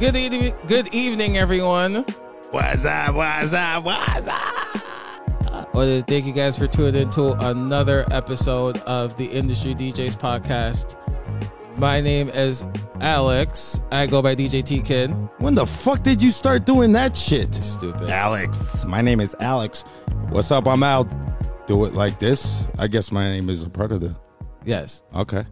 Good evening, good evening, everyone. What's up? What's up? What's up? Well, thank you guys for tuning into another episode of the Industry DJs podcast. My name is Alex. I go by DJ T-Kidd. When the fuck did you start doing that shit? Stupid. Alex. My name is Alex. What's up? I'm out. Do it like this. I guess my name is a part of the. Yes. Okay.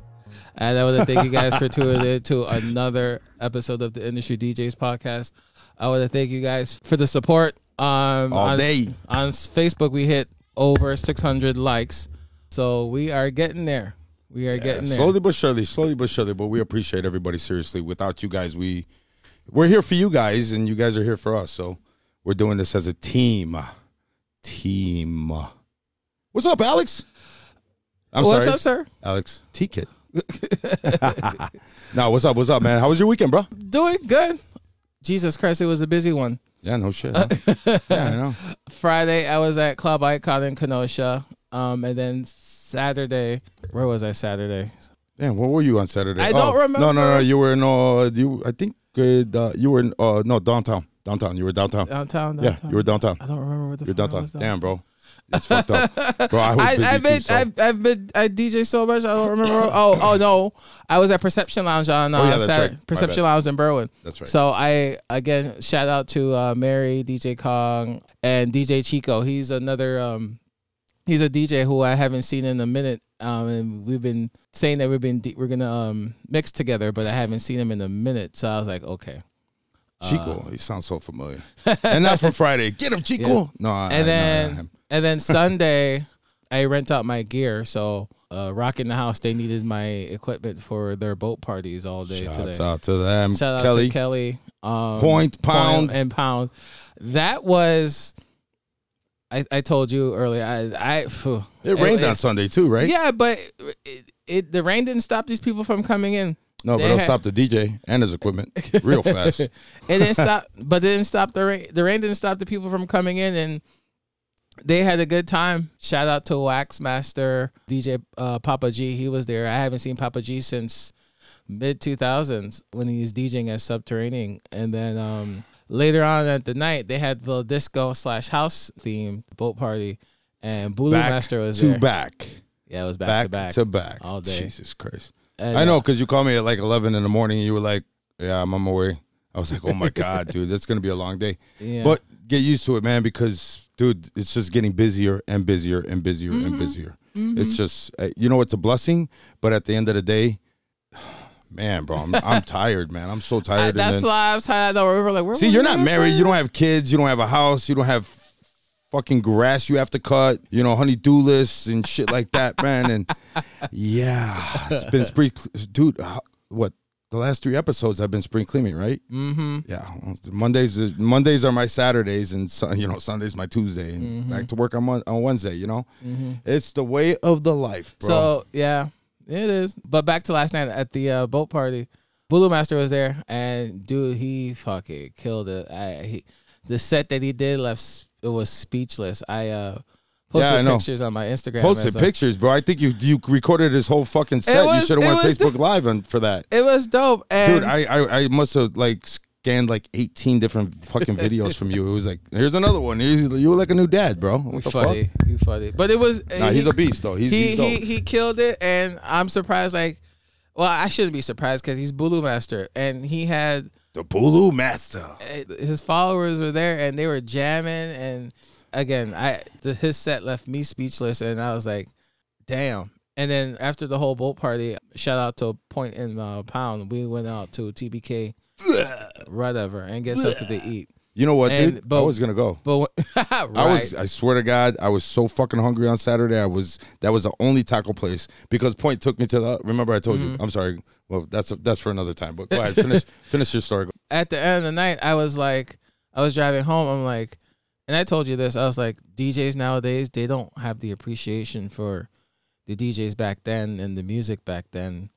And I want to thank you guys for tuning in to another episode of the Industry DJs podcast. I want to thank you guys for the support. Um, All on, day. on Facebook, we hit over 600 likes, so we are getting there. We are getting there. Slowly but surely, slowly but surely. But we appreciate everybody seriously. Without you guys, we we're here for you guys, and you guys are here for us. So we're doing this as a team. Team. What's up, Alex? I'm What's sorry, up, sir? Alex. T-Kidd. no, what's up? What's up, man? How was your weekend, bro? Doing good. Jesus Christ, it was a busy one. Yeah, no shit. huh? yeah, I know. Friday, I was at Club Icon in Kenosha. Um, and then Saturday, where was I Saturday? Damn, where were you on Saturday? I don't remember. No, no, no. You were in. Uh, you. I think uh, uh, you were in. Uh, no, downtown. Downtown. You were downtown. Downtown. Yeah, you were downtown. I don't remember what the You're I downtown. Damn, bro. It's fucked up, bro. I was I, busy I've too. been, So. I've, I've been, I DJ so much. I don't remember. oh, oh no, I was at Perception Lounge on uh, Oh, yeah, that's Saturday. right. My Perception bad. Lounge in Berwyn. That's right. So I again shout out to uh, Mary, DJ Kong, and DJ Chico. He's another um, he's a DJ who I haven't seen in a minute. Um, and we've been saying that we've been we're gonna um mix together, but I haven't seen him in a minute. So I was like, okay. Chico, he sounds so familiar. and not from Friday. Get him, Chico. No, I, And I then him. and then Sunday, I rent out my gear. So uh, Rock in the House, they needed my equipment for their boat parties all day Shouts today. out to them, Shout out Kelly. to Kelly. Um, Point, Pound. and pound. That was. I, I told you earlier. I I phew. It rained it- on Sunday too, right? Yeah, but it, it the rain didn't stop these people from coming in. No, but They it'll had- stop the DJ and his equipment real fast. It didn't stop, but it didn't stop the rain. The rain didn't stop the people from coming in, and they had a good time. Shout out to Wax Master DJ uh, Papa G. He was there. I haven't seen Papa G since mid two thousands when he was DJing at Subterranean, and then um, later on at the night they had the disco slash house theme boat party, and Bulu Back Master was to there. back, Yeah, it was back, back to back to back. all day. Jesus Christ. And, I know uh, because you called me at like 11 in the morning and you were like, yeah, I'm on my way. I was like, oh my God, dude, that's to be a long day. yeah. But get used to it, man, because, dude, it's just getting busier and busier and busier Mm-hmm. and busier. It's just, uh, you know, it's a blessing, but at the end of the day, man, bro, I'm, I'm tired, man. I'm so tired. and that's then- why I'm tired. I remember like, where See, you're not married. You don't have kids. You don't have a house. You don't have fucking grass you have to cut. You know, honey-do lists and shit like that, man. And yeah, it's been spring, dude. What the last three episodes have been spring cleaning, right? Mm-hmm. Yeah, Mondays. Mondays are my Saturdays, and you know Sundays my Tuesday, and back to work on on Wednesday. You know, it's the way of the life, bro. So yeah, it is. But back to last night at the uh, boat party, Bulu Master was there, and dude, he fucking killed it. I he, the set that he did left it was speechless. I uh posted Yeah, I know. pictures on my Instagram. Posted pictures, bro. I think you you recorded this whole fucking set. you should have went was Facebook Live on, for that. It was dope, and Dude, I, I I must have like scanned like 18 different fucking videos from you. It was like, here's another one. He's, you were like a new dad, bro. you What the funny, fuck? you funny. But it was Nah, he's a beast though. He's, he he's he he killed it, and I'm surprised. Like, well, I shouldn't be surprised because he's Bulu Master, and he had the Bulu master. eh, his followers were there and they were jamming and again i the, his set left me speechless and i was like damn. And then after the whole boat party shout out to point in uh, pound we went out to tbk whatever and get something to eat You know what, And- dude? I was gonna go. but right. I was. I swear to God, I was so fucking hungry on Saturday. I was. That was the only taco place because Point took me to the. Remember, I told you. Mm-hmm. I'm sorry. Well, that's that's for another time. But go ahead, finish finish your story. at the end of the night, I was like, I was driving home. I'm like, and I told you this. I was like, DJs nowadays they don't have the appreciation for the DJs back then and the music back then,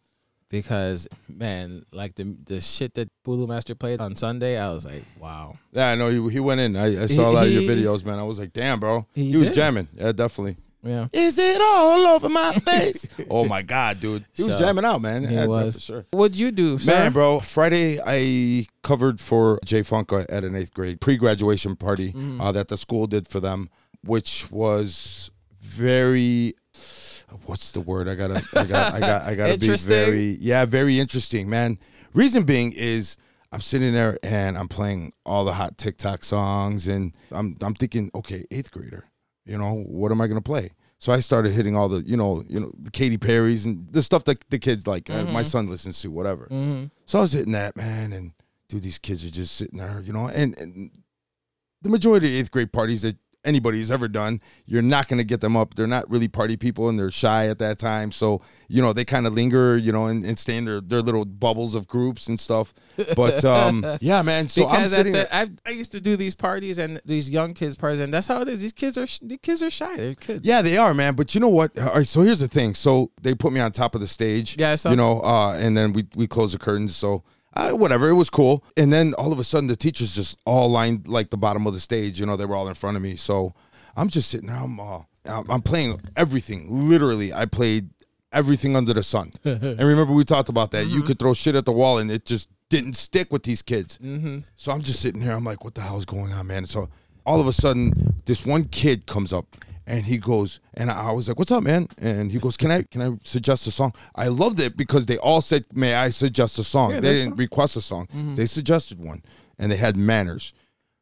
because man, like the the shit that Bulu Master played on Sunday, I was like, wow. Yeah, I know he, he went in. I, I saw a lot of your videos, man. I was like, damn, bro. He He, was jamming. Yeah, definitely. Yeah. Is it all over my face? oh my god, dude, he was So, jamming out, man. he Yeah, was. for sure. What'd you do, sir? Man, bro, Friday I covered for Jay Funk at an eighth grade pre graduation party Mm-hmm. uh, that the school did for them, which was very. What's the word? I gotta, I got, I got, I gotta be very, yeah, very interesting, man. Reason being is I'm sitting there and I'm playing all the hot TikTok songs, and I'm, I'm thinking, okay, eighth grader, you know, what am I gonna play? So I started hitting all the, you know, you know, the Katy Perry's and the stuff that the kids like. Uh, my son listens to, whatever. Mm-hmm. So I was hitting that, man, and dude, these kids are just sitting there, you know, and, and the majority of eighth grade parties that anybody's ever done, you're not going to get them up. They're not really party people and they're shy at that time. So, you know, they kind of linger, you know, and, and stay in their, their little bubbles of groups and stuff. But um, yeah, man. So I'm sitting the, I, I used to do these parties and these young kids parties, and that's how it is. These kids are these kids are shy. They're kids. Yeah, they are, man. But you know what? All right, so here's the thing. So they put me on top of the stage. Yeah, You know, uh, and then we we close the curtains. So uh, whatever, it was cool. And then all of a sudden, the teachers just all lined like the bottom of the stage. You know, they were all in front of me. So I'm just sitting there. I'm uh, I'm playing everything. Literally, I played everything under the sun. and remember, we talked about that. You could throw shit at the wall, and it just didn't stick with these kids. Mm-hmm. So I'm just sitting here. I'm like, what the hell is going on, man? So all of a sudden, this one kid comes up and he goes, and I was like, what's up, man? And he goes, can I can I suggest a song? I loved it because they all said, may I suggest a song? Yeah, they didn't request a song. They suggested one, and they had manners.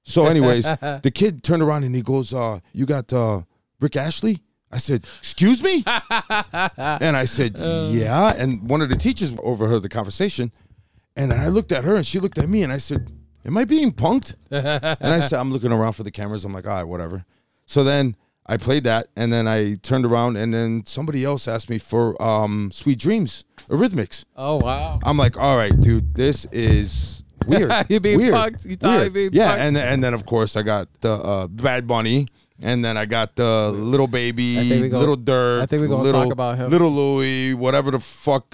So, anyways, the kid turned around and he goes, uh, you got uh, Rick Astley? I said, excuse me? and I said, yeah. And one of the teachers overheard the conversation. And I looked at her and she looked at me and I said, Am I being punked? and I said, I'm looking around for the cameras. I'm like, all right, whatever. So then I played that and then I turned around and then somebody else asked me for um, Sweet Dreams, Eurythmics. Oh wow. I'm like, all right, dude, this is weird. You being weird. punked? You thought you being Yeah, punked? and then, and then of course I got the uh, Bad Bunny. And then I got the little baby, little Durk. I think we gonna little, talk about him. Little Louis, whatever the fuck,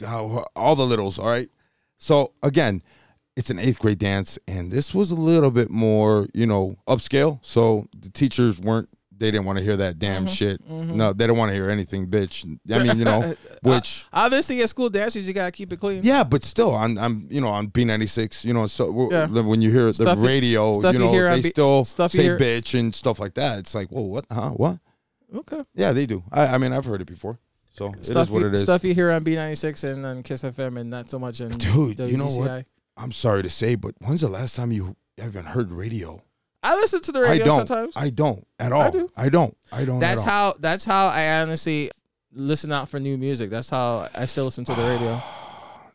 all the littles. All right. So again, it's an eighth grade dance, and this was a little bit more, you know, upscale. So the teachers weren't. They didn't want to hear that damn Mm-hmm. shit. Mm-hmm. No, they don't want to hear anything, bitch. I mean, you know, uh, which. Uh, obviously, at school dances, you gotta keep it clean. Yeah, but still, on I'm you know on B ninety six, you know, so Yeah. when you hear the Stuff you- radio, you you know, on they B- still stuff you say bitch and stuff like that. It's like, whoa, what? Huh? What? Okay. Yeah, they do. I, I mean, I've heard it before, so it Stuff is what you, it is. stuff you hear on B ninety six and on Kiss FM and not so much in Dude, you know what? I'm sorry to say, but when's the last time you haven't heard radio? I listen to the I radio don't. sometimes. I don't at all. I, do. I don't. I don't. that's how. That's how I honestly listen out for new music. That's how I still listen to the radio.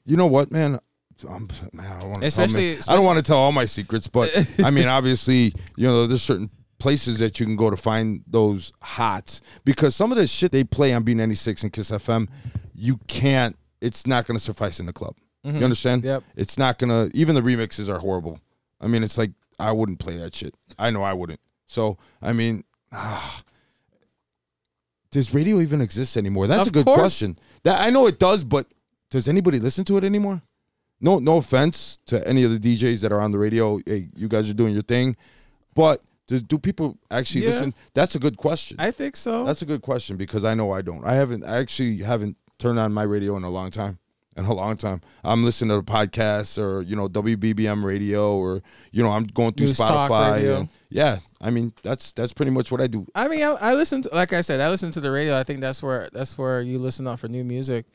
You know what, man? I'm, man, I don't want to Especially- tell. my- I don't want to tell all my secrets, but I mean, obviously, you know, there's certain places that you can go to find those hots because some of the shit they play on B96 and Kiss FM, you can't. It's not going to suffice in the club. You mm-hmm. understand? Yep. It's not gonna. Even the remixes are horrible. I mean, it's like I wouldn't play that shit. I know I wouldn't. So I mean, ah, does radio even exist anymore? That's Of a good course. question. That I know it does, but does anybody listen to it anymore? No, no offense to any of the DJs that are on the radio. Hey, you guys are doing your thing, but does, do people actually Yeah. listen? That's a good question. I think so. That's a good question because I know I don't. I haven't. I actually haven't turned on my radio in a long time. In a long time, I'm listening to podcasts or you know WBBM radio or you know I'm going through News Spotify. And, yeah, I mean that's that's pretty much what I do. I mean, I, I listen to, like I said, I listen to the radio. I think that's where that's where you listen out for new music.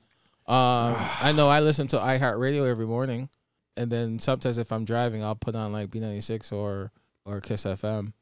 Um, I know I listen to iHeartRadio every morning, and then sometimes if I'm driving, I'll put on like B96 or or Kiss FM,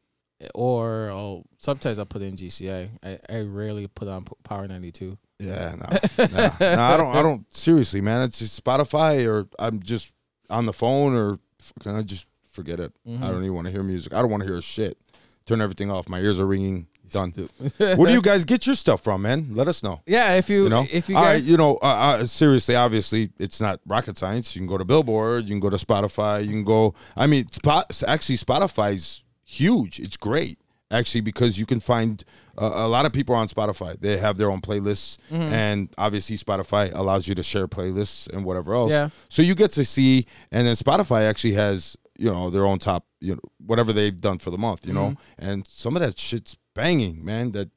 or I'll, sometimes I'll put in GCA. I, I rarely put on Power 92. Yeah, no, no, no, I don't. I don't. Seriously, man, it's just Spotify or I'm just on the phone or can I just forget it? Mm-hmm. I don't even want to hear music. I don't want to hear shit. Turn everything off. My ears are ringing. Done. Where do you guys get your stuff from, man? Let us know. yeah, if you, You know, if you All guys, right, you know, uh, uh, seriously, obviously, it's not rocket science. You can go to Billboard, you can go to Spotify, you can go. I mean, Spot, actually, Spotify's huge. It's great, actually, because you can find uh, a lot of people on Spotify. They have their own playlists, Mm-hmm. and obviously, Spotify allows you to share playlists and whatever else. Yeah. So you get to see, and then Spotify actually has you know their own top, you know, whatever they've done for the month, you know, Mm-hmm. and some of that shit's banging, man. That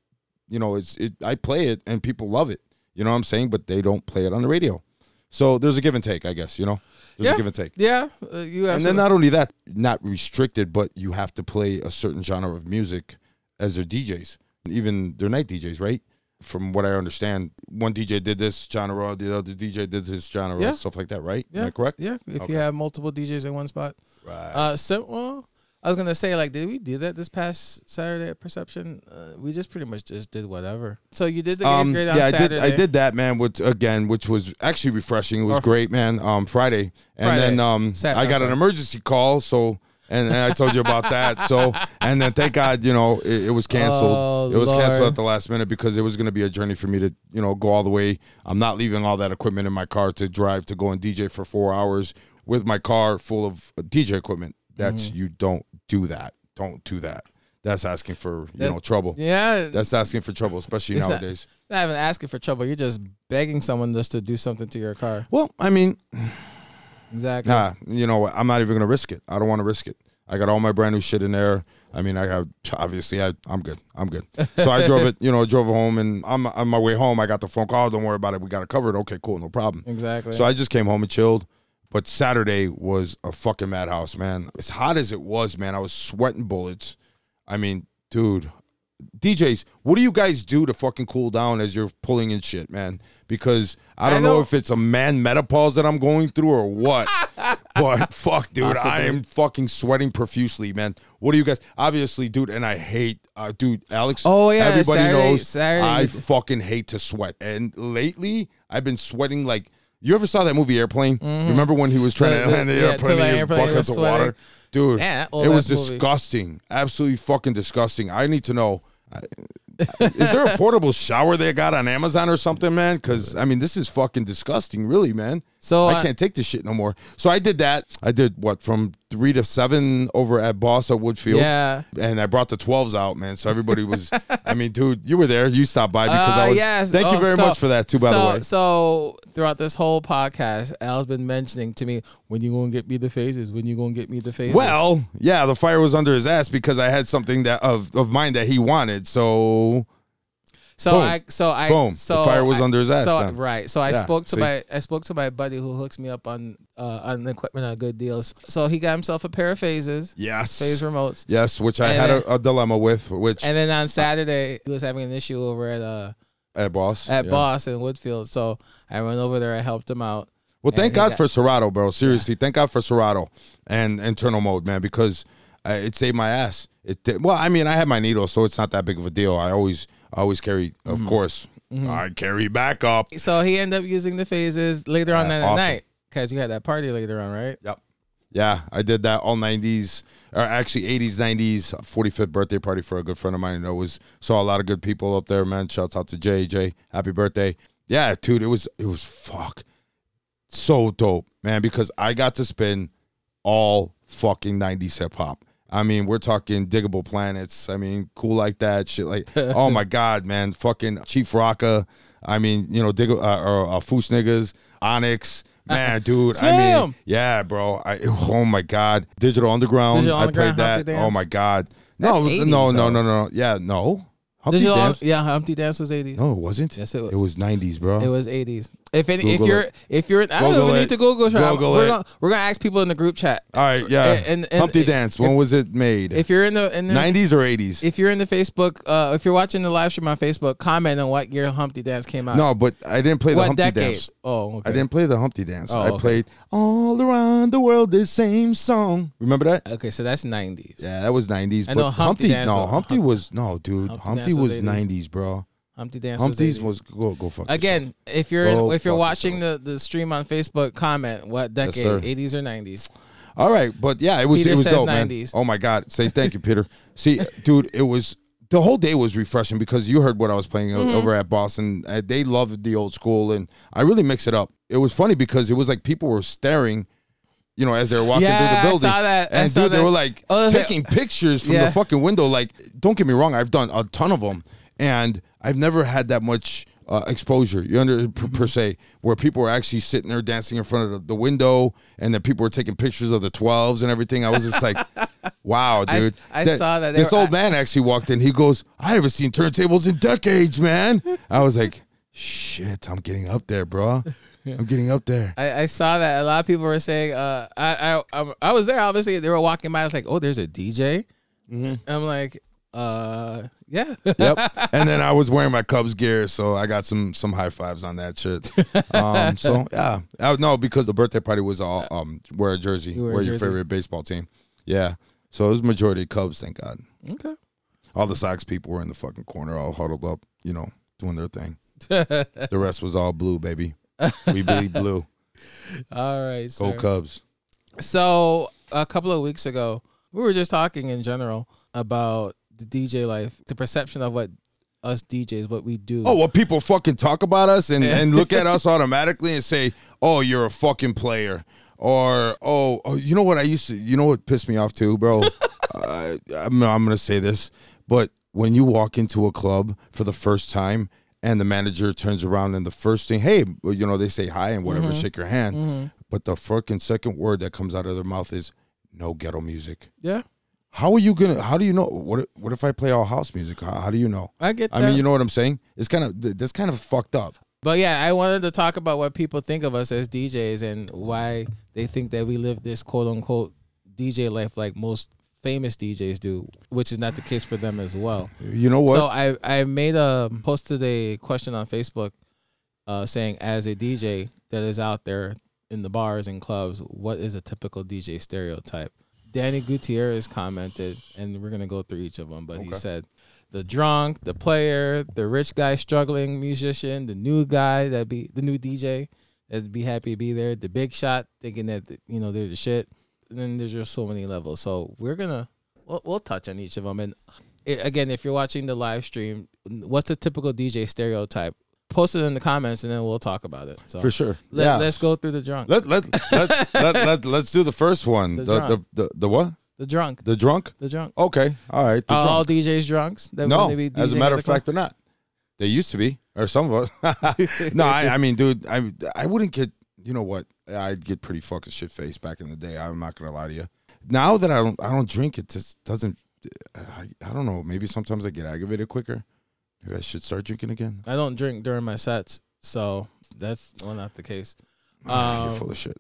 you know, it's it. I play it and people love it. You know what I'm saying? But they don't play it on the radio. So there's a give and take, I guess. You know, there's Yeah. a give and take. Yeah, uh, you have And then not only that, not restricted, but you have to play a certain genre of music as their DJs, even their night DJs, right? From what I understand, one DJ did this genre, the other DJ did this genre, Yeah. stuff like that, right? Yeah, correct? Yeah, if Okay. you have multiple DJs in one spot. Right. Uh, so well, I was gonna say like, did we do that this past Saturday at Perception? Uh, we just pretty much just did whatever. So you did the Um, grade on yeah, I did. Saturday. I did that, man. Which again, which was actually refreshing. It was Or- great, man. Um, Friday, and Friday. then um, Saturday, I got an emergency call. So, and, and I told you about that. So, and then thank God, you know, it, it was canceled. Oh, it was canceled at the last minute because it was going to be a journey for me to, you know, go all the way. I'm not leaving all that equipment in my car to drive to go and DJ for four hours with my car full of uh, DJ equipment. That's Mm-hmm. you don't do that. Don't do that. That's asking for you That- know trouble. Yeah, That's asking for trouble, especially It's not- nowadays. not even asking for trouble. You're just begging someone just to do something to your car. Well, I mean, Exactly. Nah, you know, what? I'm not even gonna risk it. I don't want to risk it. I got all my brand new shit in there. I mean, I have obviously I I'm good. I'm good. So I drove it, you know, drove home, and I'm on my way home. I got the phone call. Don't worry about it. We got it covered. Okay, cool, no problem. Exactly. So I just came home and chilled. But Saturday was a fucking madhouse, man. As hot as it was, man, I was sweating bullets. I mean, dude, DJs, what do you guys do to fucking cool down as you're pulling in shit, man? Because I I don't know. know- if it's a man menopause that I'm going through or what. but fuck, dude, I am fucking sweating profusely, man. What do you guys? Obviously, dude, and I hate, uh, dude, Alex. Oh, yeah, everybody Saturday- knows Saturday I fucking hate to sweat, and lately I've been sweating like. You ever saw that movie Airplane? Remember when he was trying Mm-hmm. The- to the- land the yeah, airplane to and airplane, buckets of water? Dude, Yeah, it was ass movie. disgusting. Absolutely fucking disgusting. I need to know. Is there a portable shower they got on Amazon or something, man? Because I mean, this is fucking disgusting, really, man. So, I uh, can't take this shit no more. So I did that. I did what from three to seven over at Boss at Woodfield. yeah. And I brought the 12s out, man. So everybody was, I mean, dude, you were there. You stopped by because Uh, I was. yes. Thank you Oh, very so- much for that, too, by so, the way. So throughout this whole podcast, Al's been mentioning to me, when you gonna get me the phases? When you gonna get me the phases? Well, yeah, the fire was under his ass because I had something that of, of mine that he wanted. So so boom. I so I Boom. The so fire was I- under his ass So then. right. So I Yeah, spoke to see? my I spoke to my buddy who hooks me up on uh on equipment on good deals. So he got himself a pair of phases, yes, phase remotes. yes, which I And had then- a, a dilemma with, which And then on Saturday he was having an issue over at uh at boss at yeah. Boss in Woodfield. So I went over there, I helped him out. Well, thank God got- for Serato, bro. Seriously, thank God for Serato and internal mode, man, because uh, it saved my ass. It did, well, I mean, I had my needle, so it's not that big of a deal. I always, I always carry, of Mm-hmm. course, I carry backup. So he ended up using the phases later on Yeah, that awesome. night because you had that party later on, right? Yep. Yeah, I did that all 90s, or actually 80s, 90s, 45th birthday party for a good friend of mine. It was saw a lot of good people up there, man. Shouts out to JJ. Happy birthday. Yeah, dude, it was it was fuck so dope, man, because I got to spin all fucking 90s hip hop. I mean, we're talking Digable Planets. I mean, cool like that, shit like. oh my god, man, fucking Chief Rocka. I mean, you know, dig uh, or uh, Foos niggas, Onyx. Man, dude, I mean, yeah, bro. I oh my god, Digital Underground. Digital I Underground, played Humpty that. Dance? Oh my god. That's No, 80s no, no, though. no, no. Yeah, no. Humpty Digital, Dance. yeah, Humpty Dance was 80s. No, it wasn't. Yes, it was. It was 90s, bro. It was 80s. If any, if Google you're it. if you're I don't Google even it. need to Google, try. Google we're it. Gonna, we're gonna ask people in the group chat. All right, yeah. And- and- Humpty if- Dance. When was it made? If you're in the in the 90s or 80s? if you're in the Facebook, uh, if you're watching the live stream on Facebook, comment on what year Humpty Dance came out. no, but I didn't play the what Humpty decade? Dance. Oh, okay. I didn't play the Humpty Dance. Oh, I okay. played all around the world the same song. Remember that? Okay, so that's 90s. Yeah, that was 90s. I but know Humpty Dance no, was- Humpty was no, dude. Humpty Humpty, Dance was was 80s. 90s, bro. Humpty Dance Humpty's was 80s. was go go fuck. yourself. Again, if you're Go if you're watching the, the stream on Facebook, comment what decade. 80s or 90s. All right, but yeah, it was Peter it was dope, man. 90s. Oh my god, say thank you, Peter. See, dude, it was the whole day was refreshing because you heard what I was playing Mm-hmm. over at Boston. Uh, they loved the old school, and I really mix it up. It was funny because it was like people were staring. You know, as they were walking Yeah, through the building, saw that. I and saw dude, they were like Oh, taking pictures from Yeah. the fucking window. Like, don't get me wrong, I've done a ton of them, and I've never had that much uh, exposure. You under per, per se, where people were actually sitting there dancing in front of the, the window, and then people were taking pictures of the twelves and everything. I was just like, Wow, I- dude. I saw that. They This were- old man actually walked in. He goes, I haven't seen turntables in decades, man. I was like, shit, I'm getting up there, bro. I'm getting up there. I, I saw that a lot of people were saying. Uh, I I I was there. Obviously, they were walking by. I was like, oh, there's a DJ. I'm like, uh, yeah. yep. And then I was wearing my Cubs gear, so I got some some high fives on that shit. Um, so yeah, I, no, because the birthday party was all um wear a jersey, You wear a wear your jersey. favorite baseball team. Yeah, so it was majority Cubs, thank God. okay. All the Sox people were in the fucking corner, all huddled up, you know, doing their thing. The rest was all blue, baby. We bleed blue. All right. Go sir. Cubs. So a couple of weeks ago, we were just talking in general about the DJ life, the perception of what us DJs, what we do. Oh, well, people fucking talk about us and, and look at us automatically and say, "Oh, you're a fucking player," or "Oh, oh you know what I used to." You know what pissed me off too, bro? uh, I'm, I'm gonna say this, but when you walk into a club for the first time and the manager turns around and the first thing, hey, you know, they say hi and whatever, shake your hand, Mm-hmm. but the fucking second word that comes out of their mouth is no ghetto music. yeah, How are you gonna? How do you know? What if- What if I play all house music? How, how do you know? I get that. I mean, you know what I'm saying? It's kind of th- that's kind of fucked up. But yeah, I wanted to talk about what people think of us as DJs and why they think that we live this quote unquote DJ life like most famous DJs do, which is not the case for them as well. You know what? So I I made a posted a question on Facebook uh, saying as a DJ that is out there in the bars and clubs, what is a typical DJ stereotype? Danny Gutierrez commented, and we're gonna go through each of them. But he said, the drunk, the player, the rich guy struggling musician, the new guy that be the new DJ that'd be happy to be there, the big shot thinking that you know they're the shit. And then there's just so many levels. So we're gonna we'll, we'll touch on each of them. And i again, if you're watching the live stream, what's a typical DJ stereotype? Post it in the comments, and then we'll talk about it. So for sure. let, yeah. let's go through the drunk. Let let let let, let let's do the first one. The The the, the the what? the drunk. The drunk? The drunk. Okay. All right. The Are all. DJs drunks? That No, be as a matter of club? fact, they're not. They used to be, or some of us. no, I, I mean, dude, I I wouldn't get. You know what? I'd get pretty fucking shit faced back in the day. I'm not gonna lie to you. Now that I don't, I don't drink. It just doesn't. I, I don't know. Maybe sometimes I get aggravated quicker. Maybe I should start drinking again. I don't drink during my sets, so that's well not the case. Um, You're full of shit.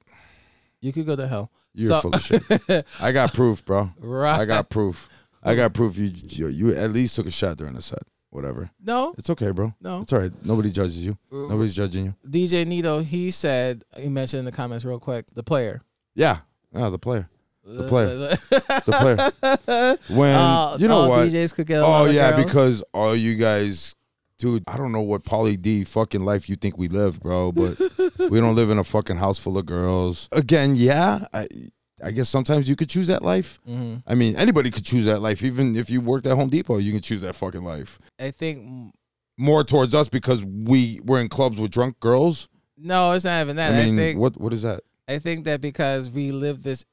You could go to hell. You're so- full of shit. I got proof, bro. right. I got proof. I got proof. You, you you at least took a shot during the set. Whatever. no, It's okay, bro. no. It's all right. Nobody judges you. Nobody's judging you. DJ Nito, he said he mentioned in the comments real quick the player. Yeah. Yeah, the player. The player. the player. When all, you know all what? DJs could get. Oh yeah, girls. because all you guys, dude. I don't know what Pauly D fucking life you think we live, bro. But we don't live in a fucking house full of girls. Again, yeah. I I guess sometimes you could choose that life. Mhm. I mean, anybody could choose that life. Even if you worked at Home Depot, you can choose that fucking life. I think More towards us because we we're in clubs with drunk girls. no, it's not even that. I I, mean, think what what is that? I think that because we live this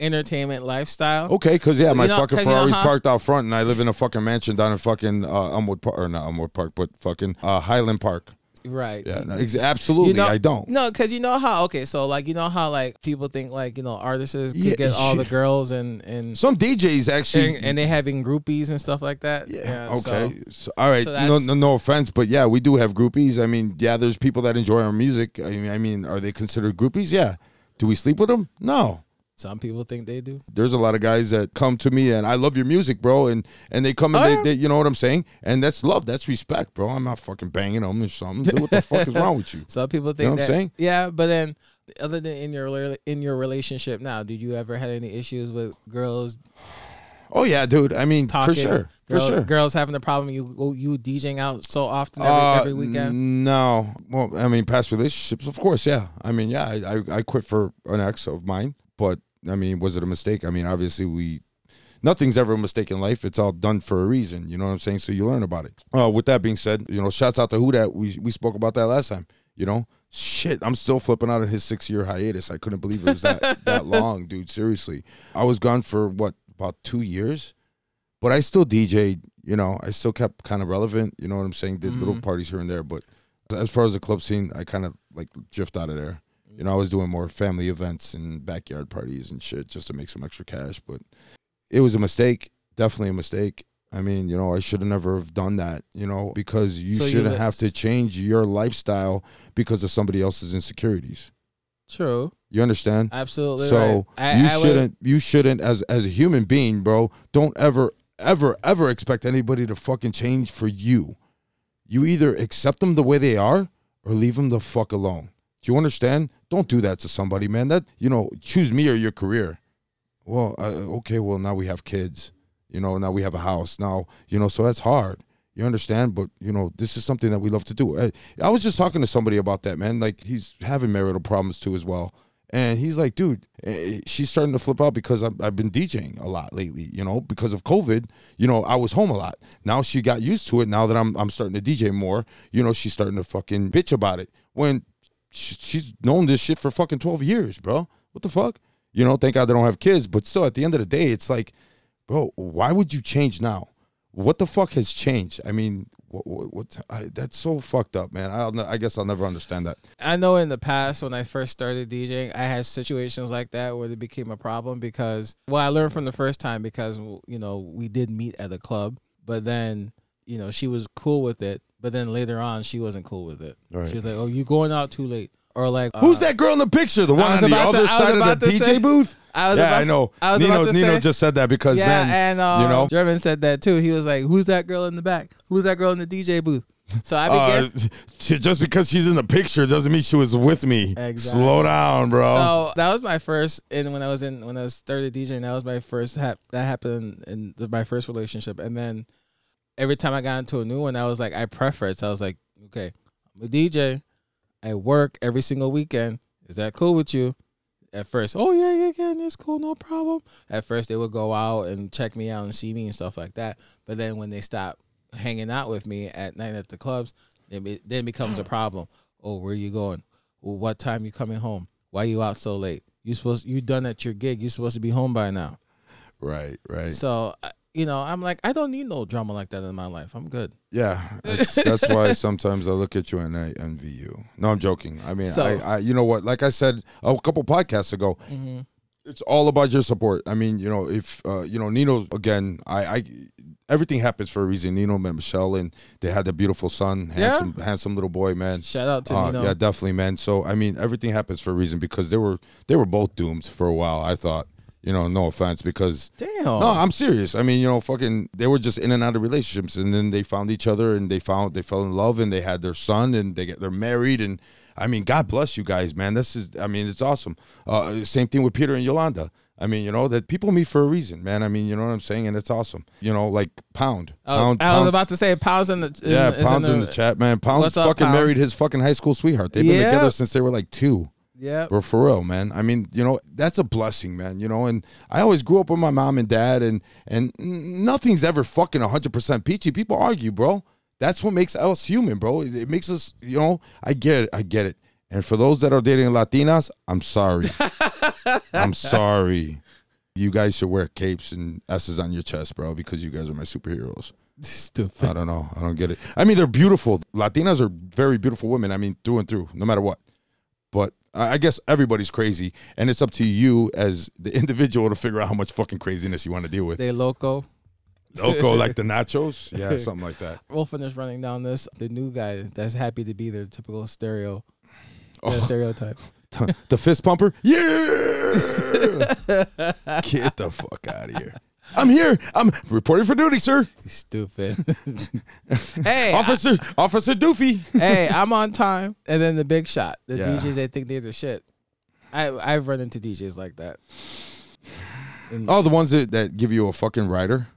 entertainment lifestyle. Okay, because yeah, So, my you know- fucking 'cause you know Ferrari's parked out front, and I live in a fucking mansion down in fucking uh, Elmwood Park, or not Elmwood Park, but fucking uh, Highland Park. Right. Yeah, no, ex- absolutely. know- I don't. No, because you know how okay, so like you know how like people think like you know artists could Yeah, get all the girls and and Some DJs actually. and, and they having groupies and stuff like that. yeah. so- okay. So, all right. so no, no, no offense, but yeah, we do have groupies. I mean, yeah, there's people that enjoy our music. I mean, I mean, are they considered groupies? Yeah. Do we sleep with them? No. Some people think they do. There's a lot of guys that come to me and I love your music, bro, and and they come and Oh, they, yeah. they, you know what I'm saying, and that's love, that's respect, bro. I'm not fucking banging them or something. What the fuck is wrong with you? Some people think you know what that. I'm saying? Yeah, but then other than in your in your relationship now, did you ever had any issues with girls Oh yeah, dude. I mean, talking? for sure, for sure. Girls having the problem you you DJing out so often every, Uh, every weekend. No. Well, I mean, past relationships, of course, yeah. I mean, yeah, I, I, I quit for an ex of mine, but I mean, was it a mistake? I mean, obviously, we nothing's ever a mistake in life. It's all done for a reason. You know what I'm saying? So you learn about it. Uh, with that being said, you know, shouts out to who that we we spoke about that last time. You know, shit, I'm still flipping out of his six year hiatus. I couldn't believe it was that that long, dude. Seriously, I was gone for what about two years, but I still DJ'd. You know, I still kept kind of relevant. You know what I'm saying? Did little Mhm. parties here and there, but as far as the club scene, I kind of like drift out of there. You know, I was doing more family events and backyard parties and shit just to make some extra cash. But it was a mistake, definitely a mistake. I mean, you know, I should have never have done that, you know, because you So shouldn't let- have to change your lifestyle because of somebody else's insecurities. True. You understand? Absolutely. so right. You I would- shouldn't you shouldn't as as a human being, bro, don't ever ever ever expect anybody to fucking change for you. You either accept them the way they are or leave them the fuck alone. Do you understand? Don't do that to somebody, man. That you know, choose me or your career. Well, uh, okay, well now we have kids. You know, now we have a house. Now, you know, so that's hard. You understand? But, you know, this is something that we love to do. I, I was just talking to somebody about that, man. Like, he's having marital problems too, as well. And he's like, dude, eh, she's starting to flip out because I've, I've been DJing a lot lately, you know, because of COVID. You know, I was home a lot. Now she got used to it. Now that I'm, I'm starting to DJ more, you know, she's starting to fucking bitch about it. When she, she's known this shit for fucking 12 years, bro. What the fuck? You know, thank God they don't have kids. But still, at the end of the day, it's like, bro, why would you change now? What the fuck has changed? I mean, what, what, what I, that's so fucked up, man. I'll, I guess I'll never understand that. I know in the past when I first started DJing, I had situations like that where it became a problem because well, I learned from the first time because you know we did meet at a club, but then you know she was cool with it, but then later on she wasn't cool with it. Right. She was like, "Oh, you going out too late," or like, Who's uh, that girl in the picture? The one on the about to- side of the DJ say- booth? I was yeah, about, I know. I was Nino, Nino say- just said that because, yeah, man, and uh, you know, German said that too. He was like, "Who's that girl in the back? Who's that girl in the DJ booth?" So I began. uh, she- just because she's in the picture doesn't mean she was with me. Exactly. Slow down, bro. So that was my first, and when I was in when I was started DJing, that was my first hap- that happened in the, my first relationship, and then every time I got into a new one, I was like, I preference. I was like, okay, I'm a DJ, I work every single weekend. Is that cool with you? At first, oh yeah, yeah, yeah, that's cool, no problem. At first, they would go out and check me out and see me and stuff like that. But then when they stop hanging out with me at night at the clubs, then it then becomes a problem. Oh, where you going? Well, what time you coming home? Why you out so late? You supposed you done at your gig. You supposed to be home by now. right, right. So I- you know, I'm like, I don't need no drama like that in my life. I'm good. Yeah, that's, that's why sometimes I look at you and I envy you. No, I'm joking. I mean, So- I, I, you know what? Like I said a couple podcasts ago, Mm-hmm. it's all about your support. I mean, you know, if uh, you know Nino again, I, I, everything happens for a reason. Nino met Michelle, and they had a beautiful son, Yeah. handsome, handsome little boy, man. Shout out to Uh, Nino. yeah, definitely, man. So I mean, everything happens for a reason because they were they were both doomed for a while. I thought, you know, no offense, because Damn. no, I'm serious. I mean, you know, fucking, they were just in and out of relationships, and then they found each other, and they found they fell in love, and they had their son, and they get they're married, and I mean, God bless you guys, man. This is, I mean, it's awesome. Uh, same thing with Peter and Yolanda. I mean, you know, that people meet for a reason, man. I mean, you know what I'm saying, and it's awesome. You know, like Pound, Oh, Pound, I was Pound- about to say Pound's in the in, yeah, is Pound's in the, chat, man. Pound What's up, fucking Pound? married his fucking high school sweetheart. They've been Yeah. together since they were like two. Yeah. But for real, man. I mean, you know, that's a blessing, man. You know, and I always grew up with my mom and dad, and and nothing's ever fucking hundred percent peachy. People argue, bro. That's what makes us human, bro. It it makes us, you know. I get it. I get it. And for those that are dating Latinas, I'm sorry. I'm sorry. You guys should wear capes and S's on your chest, bro, because you guys are my superheroes. Stupid. I don't know. I don't get it. I mean, they're beautiful. Latinas are very beautiful women. I mean, through and through, no matter what. But I I guess everybody's crazy, and it's up to you as the individual to figure out how much fucking craziness you want to deal with. They loco. Loco like the nachos, yeah, something like that. We'll finish running down this. The new guy that's happy to be their typical stereo Oh, the stereotype. the fist pumper, yeah. Get the fuck out of here. I'm here. I'm reporting for duty, sir. Stupid. hey, I- Officer, Officer Doofy. hey, I'm on time. And then the big shot. The Yeah. DJs they think they're the shit. I I've run into DJs like that. And Oh, the ones that, that give you a fucking rider.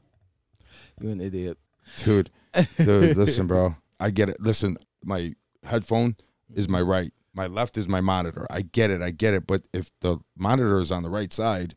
you an idiot. Dude, dude, listen, bro. I get it. Listen, my headphone is my right. My left is my monitor. I get it. I get it. But if the monitor is on the right side,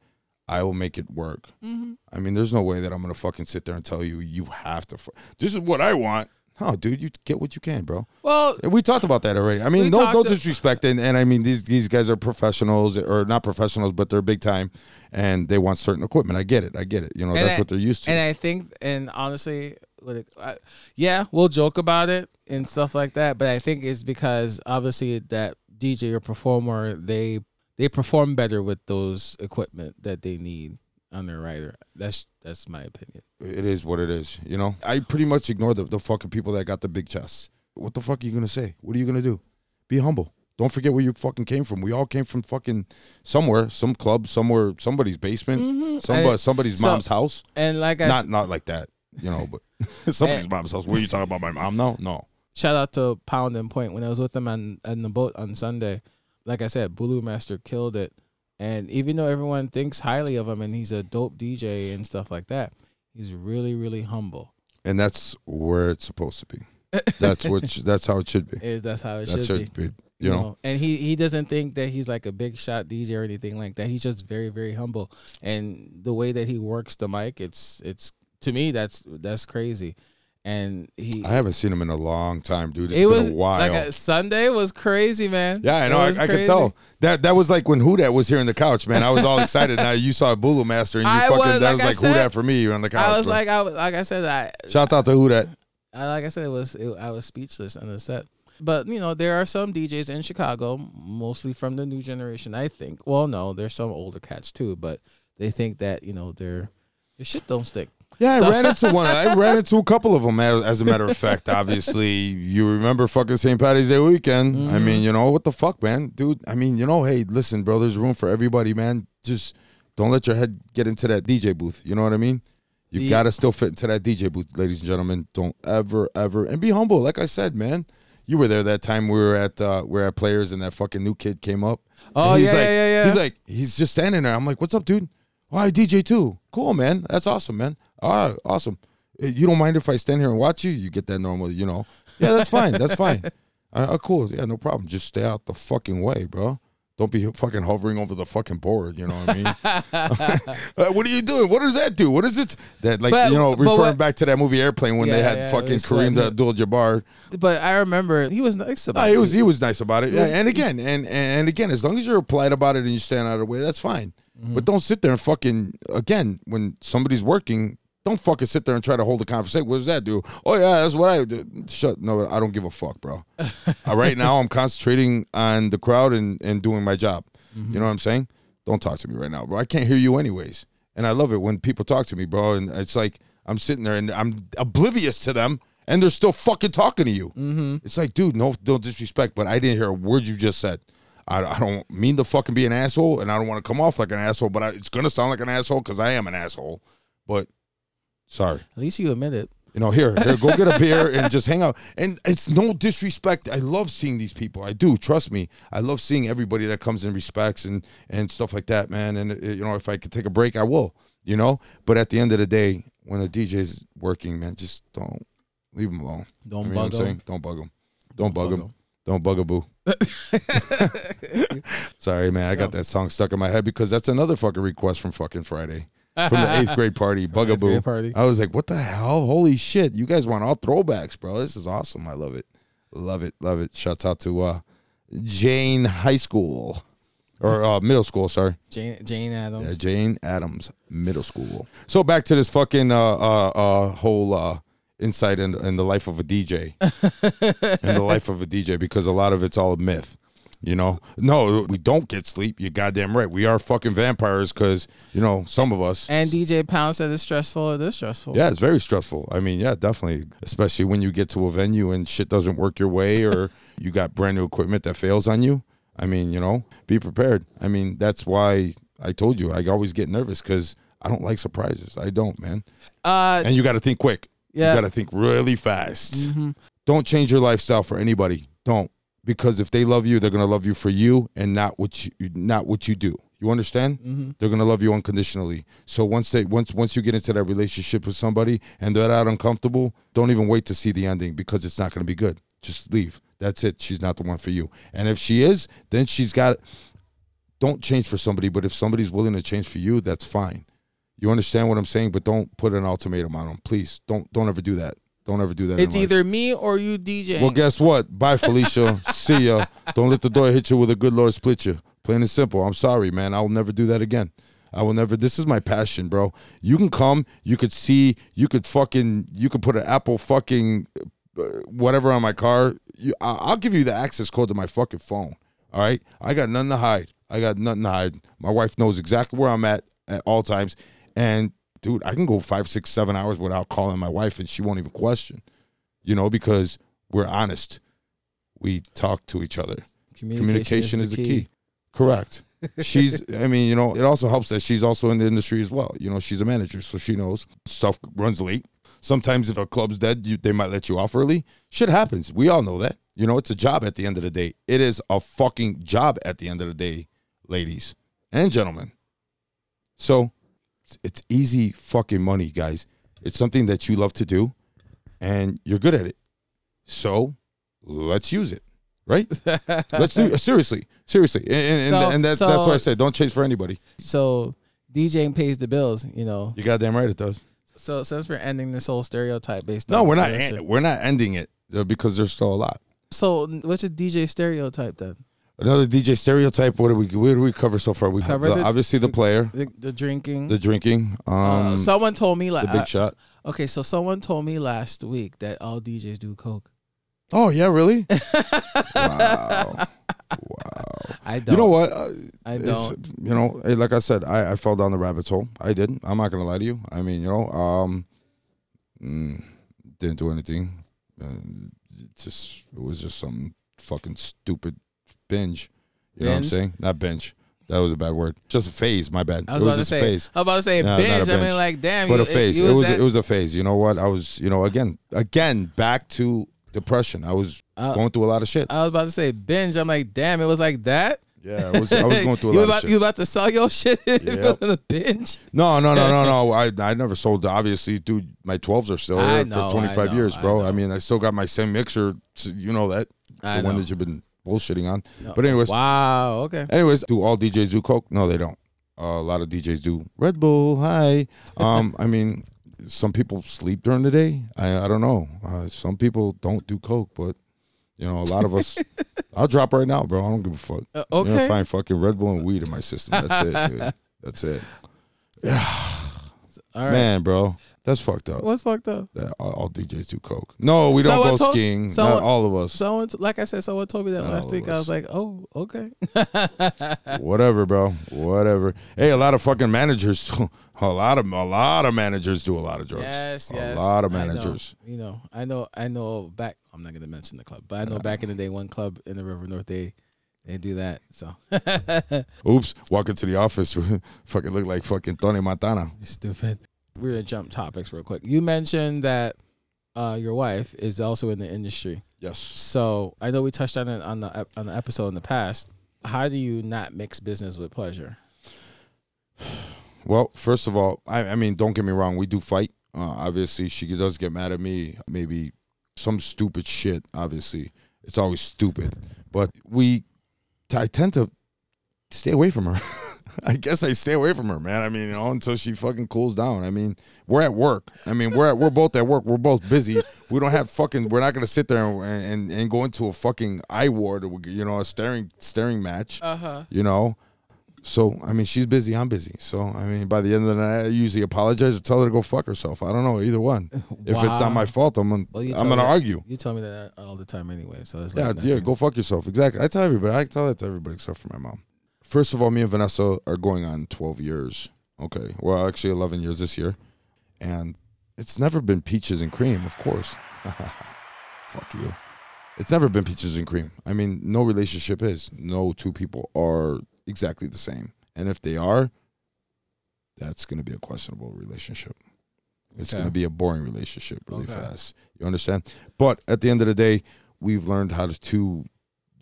I will make it work. Mm-hmm. I mean, there's no way that I'm gonna fucking sit there and tell you you have to. Fu- this is what I want. Oh, dude, you get what you can, bro. Well, We talked about that already. I mean, no, no disrespect, and, and I mean these these guys are professionals or not professionals, but they're big time, and they want certain equipment. I get it. I get it. You know, that's I- what they're used to. and I think, and honestly, with it, I, yeah, we'll joke about it and stuff like that. But I think it's because obviously that DJ or performer they they perform better with those equipment that they need. on their rider. That's that's my opinion. It is what it is. You know, I pretty much ignore the, the fucking people that got the big chests. What the fuck are you gonna say? What are you gonna do? Be humble. Don't forget where you fucking came from. We all came from fucking somewhere, some club, somewhere, somebody's basement, Mm-hmm. somebody, somebody's so- mom's house. And like I Not s- not like that, you know, but somebody's mom's house. What are you talking about? My mom? No, no. shout out to Pound and Point when I was with them on on the boat on Sunday. Like I said, Bulu Master killed it. And even though everyone thinks highly of him and he's a dope DJ and stuff like that, he's really really humble. And that's where it's supposed to be. That's what. that's how it should be. Is that's how it That should should be. be. You know, and he he doesn't think that he's like a big shot DJ or anything like that. He's just very very humble, and the way that he works the mic, it's it's to me that's that's crazy. And he, I haven't seen him in a long time, dude. It's it been was a while. like a, Sunday was crazy, man. Yeah, I know. I, I could tell that that was like when Who Dat was here on the couch, man. I was all excited. now you saw Bulu Master, and you I fucking was, that like was like Who said, Dat for me. You're on the couch. I was bro. like, I was like I said, I, shouts out to Who Dat. I like I said, it was it, I was speechless on the set. But you know, there are some DJs in Chicago, mostly from the new generation. I think. Well, no, there's some older cats too, but they think that you know their their shit don't stick. Yeah, I ran into one. I ran into a couple of them. As, as a matter of fact, obviously, you remember fucking St. Patty's Day weekend. I Mm-hmm. mean, you know what the fuck, man, dude. I mean, you know, hey, listen, bro. There's room for everybody, man. Just don't let your head get into that DJ booth. You know what I mean? You Yeah. gotta still fit into that DJ booth, ladies and gentlemen. Don't ever, ever, and be humble. Like I said, man. You were there that time we were at uh we were at players and that fucking new kid came up. Oh, he's yeah, like, yeah, yeah, yeah. He's like, he's just standing there. I'm like, what's up, dude? Oh, DJ too. Cool, man. That's awesome, man. All right, awesome. Uh, You don't mind if I stand here and watch you? You get that normal, you know? Yeah, that's fine. That's fine. Uh, uh, cool. Yeah, no problem. Just stay out the fucking way, bro. Don't be fucking hovering over the fucking board. You know what I mean? Uh, what are you doing? What does that do? What is it? That like But- you know, referring what- back to that movie Airplane when they had yeah, fucking was Kareem sweating. Abdul-Jabbar. But I remember he was nice about No, it. he was he was nice about it. was- Yeah, and again, and and again, as long as you're polite about it and you stand out of the way, that's fine. Mm-hmm. But don't sit there and fucking again when somebody's working. Don't fucking sit there and try to hold a conversation. What does that do? Oh yeah, that's what I do. Shut. No, I don't give a fuck, bro. uh, right now, I'm concentrating on the crowd and and doing my job. Mm-hmm. You know what I'm saying? Don't talk to me right now, bro. I can't hear you anyways. And I love it when people talk to me, bro. And it's like I'm sitting there and I'm oblivious to them, and they're still fucking talking to you. Mm-hmm. It's like, dude, no, no disrespect, but I didn't hear a word you just said. I, I don't mean to fucking be an asshole, and I don't want to come off like an asshole, but I, it's gonna sound like an asshole because I am an asshole. But sorry, At least you admit it. you know, here, here, go get a beer and just hang out. And it's no disrespect. I love seeing these people. I do. Trust me. I love seeing everybody that comes and respects and and stuff like that, man. And uh, you know, if I could take a break, I will. You know, but at the end of the day, when a DJ's working, man, just don't leave him alone. Don't I mean, what I'm bug him. don't bug him. Don't bug him. Don't bug a boo. Sorry, man. I got that song stuck in my head because that's another fucking request from fucking Friday. From the eighth grade party, Bugaboo. grade party. I was like, what the hell? Holy shit. You guys want all throwbacks, bro. This is awesome. I love it. Love it. Love it. Shouts out to uh, Jane High School. Or uh, middle school, sorry. Jane Jane Addams. Yeah, Jane Addams Middle School. So back to this fucking uh, uh, uh, whole uh, insight in, in the life of a DJ, in the life of a DJ, because a lot of it's all a myth. You know, no, we don't get sleep. You're goddamn right. We are fucking vampires because you know some of us. And DJ Pound said it's stressful. It is stressful. Yeah, it's very stressful. I mean, yeah, definitely, especially when you get to a venue and shit doesn't work your way, or you got brand new equipment that fails on you. I mean, you know, be prepared. I mean, that's why I told you I always get nervous because I don't like surprises. I don't, man. Uh, And you got to think quick. yeah. You got to think really fast. Mhm. Don't change your lifestyle for anybody. Don't because if they love you, they're gonna love you for you and not what you not what you do. You understand? Mm-hmm. They're gonna love you unconditionally. So once they once once you get into that relationship with somebody and they're not uncomfortable, don't even wait to see the ending because it's not gonna be good. Just leave. That's it. She's not the one for you. And if she is, then she's got. Don't change for somebody, but if somebody's willing to change for you, that's fine. You understand what I'm saying? But don't put an ultimatum on them, please. Don't don't ever do that. Don't ever do that. It's either me or you DJ. Well, guess what? Bye, Felicia. See ya. Don't let the door hit you with a good Lord split you. Plain and simple. I'm sorry, man. I'll never do that again. I will never. This is my passion, bro. You can come. You could see. You could fucking. You could put an Apple fucking uh, whatever on my car. You, I- I'll give you the access code to my fucking phone. All right. I got nothing to hide. I got nothing to hide. My wife knows exactly where I'm at at all times. And dude, I can go five, six, seven hours without calling my wife, and she won't even question. You know, because we're honest. We talk to each other. Communication, is, the key. Correct. she's i mean you know it also helps that she's also in the industry as well. You know she's a manager so she knows stuff runs late. Sometimes if a club's dead you, they might let you off early. Shit happens. We all know that. You know it's a job at the end of the day. It is a fucking job at the end of the day ladies and gentlemen. So it's easy fucking money guys. It's something that you love to do and you're good at it. So let's use it right? Let's do seriously seriously. And, and, So- and that, so- that's why i said don't chase for anybody. So DJing pays the bills, you know. you goddamn right it does. So since we're ending this whole stereotype based no on we're not en- we're not ending it uh, because there's still a lot. So what's a DJ stereotype then? another dj stereotype what do we what do we cover so far? We Cover covered the- obviously the player. The, the drinking. the drinking um uh, someone told me like the big shot. okay, so someone told me last week that all DJs do coke. Oh yeah really wow wow I don't. you know what uh, I don't. you know, like I said, I, I fell down the rabbit hole. I did. I'm not gonna lie to you. I mean, you know, um, mm, didn't do anything. Uh, it just it was just some fucking stupid binge. You know what I'm saying? Not binge. That was a bad word. Just a phase. My bad. I was it about was to say. phase. I was about to say No, binge. I mean, like, damn. But you, a phase. you It was that- it was a phase. You know what? I was you know again again back to depression. I was Uh, going through a lot of shit. I was about to say binge. I'm like, damn. It was like that. Yeah, I was I was going through a lot about of shit. you about to sell your shit? it Yep. wasn't a binge. No, no, no, no, no. I I never sold. Obviously, dude, my twelves are still I know, for 25 know, years, bro. know. I, mean, I still got my same mixer. You know that I the one know. that you've been bullshitting on. No. But anyways, Wow. Okay. anyways, do all DJs do coke? No, they don't. Uh, a lot of DJs do Red Bull. Hi. Um, I mean, some people sleep during the day. I I don't know. Uh, some people don't do coke, but you know, a lot of us. I'll drop right now, bro. I don't give a fuck. Uh, You're gonna okay. find fucking Red Bull and weed in my system. That's it, dude. That's it. All right. Man, bro, that's fucked up. What's fucked up? that all, all DJs do coke. No, we don't Someone go told- skiing. someone- Not all of us. Someone, like I said, someone told me that Not last week. I was like, oh, okay. Whatever, bro. Whatever. Hey, a lot of fucking managers. A lot of a lot of managers do a lot of drugs. Yes, a yes. lot of I know. managers. You know, I know, I know. Back, I'm not gonna mention the club, but I know back in the day, one club in the River North, they they do that. So Oops. Walk into the office, fucking look like fucking Tony Montana. stupid. We're gonna jump topics real quick. You mentioned that uh, your wife is also in the industry. Yes. So I know we touched on it on the on the episode in the past. How do you not mix business with pleasure? Well, first of all, I, I mean, don't get me wrong. We do fight. Uh, obviously, she does get mad at me. Maybe some stupid shit. Obviously, it's always stupid. But we, I tend to stay away from her. I guess I stay away from her, man. I mean, you know, until she fucking cools down. I mean, we're at work. I mean, we're at, we're both at work. We're both busy. We don't have fucking. We're not gonna sit there and and, and go into a fucking eye ward, or you know, a staring staring match Uh huh. you know. So I mean, she's busy. I'm busy. So I mean, by the end of the night, I usually apologize or tell her to go fuck herself. I don't know either one. If it's not my fault, I'm gonna, Well, I'm gonna me- argue. You tell me that all the time anyway. So it's Yeah, like yeah, go fuck yourself. Exactly. I tell everybody. I tell that to everybody except for my mom. First of all, me and Vanessa are going on 12 years. Okay. Well, actually 11 years this year. And it's never been peaches and cream, of course. Fuck you. It's never been peaches and cream. I mean, no relationship is. No two people are exactly the same. And if they are, that's going to be a questionable relationship. It's Okay. going to be a boring relationship really Okay. fast. You understand? But at the end of the day, we've learned how to, to,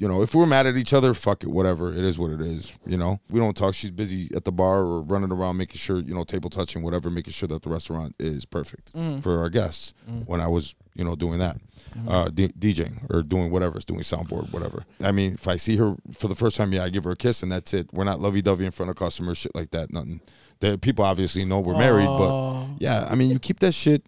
you know, if we're mad at each other, fuck it, whatever. It is what it is. You know, we don't talk. She's busy at the bar or running around making sure, you know, table touching, whatever, making sure that the restaurant is perfect Mhm. for our guests. Mhm. When I was, you know, doing that, Mhm. uh, D- DJing or doing whatever, doing soundboard, whatever. I mean, if I see her for the first time, yeah, I give her a kiss and that's it. We're not lovey dovey in front of customers, shit like that. Nothing. The people obviously know we're married, but yeah, I mean, you keep that shit,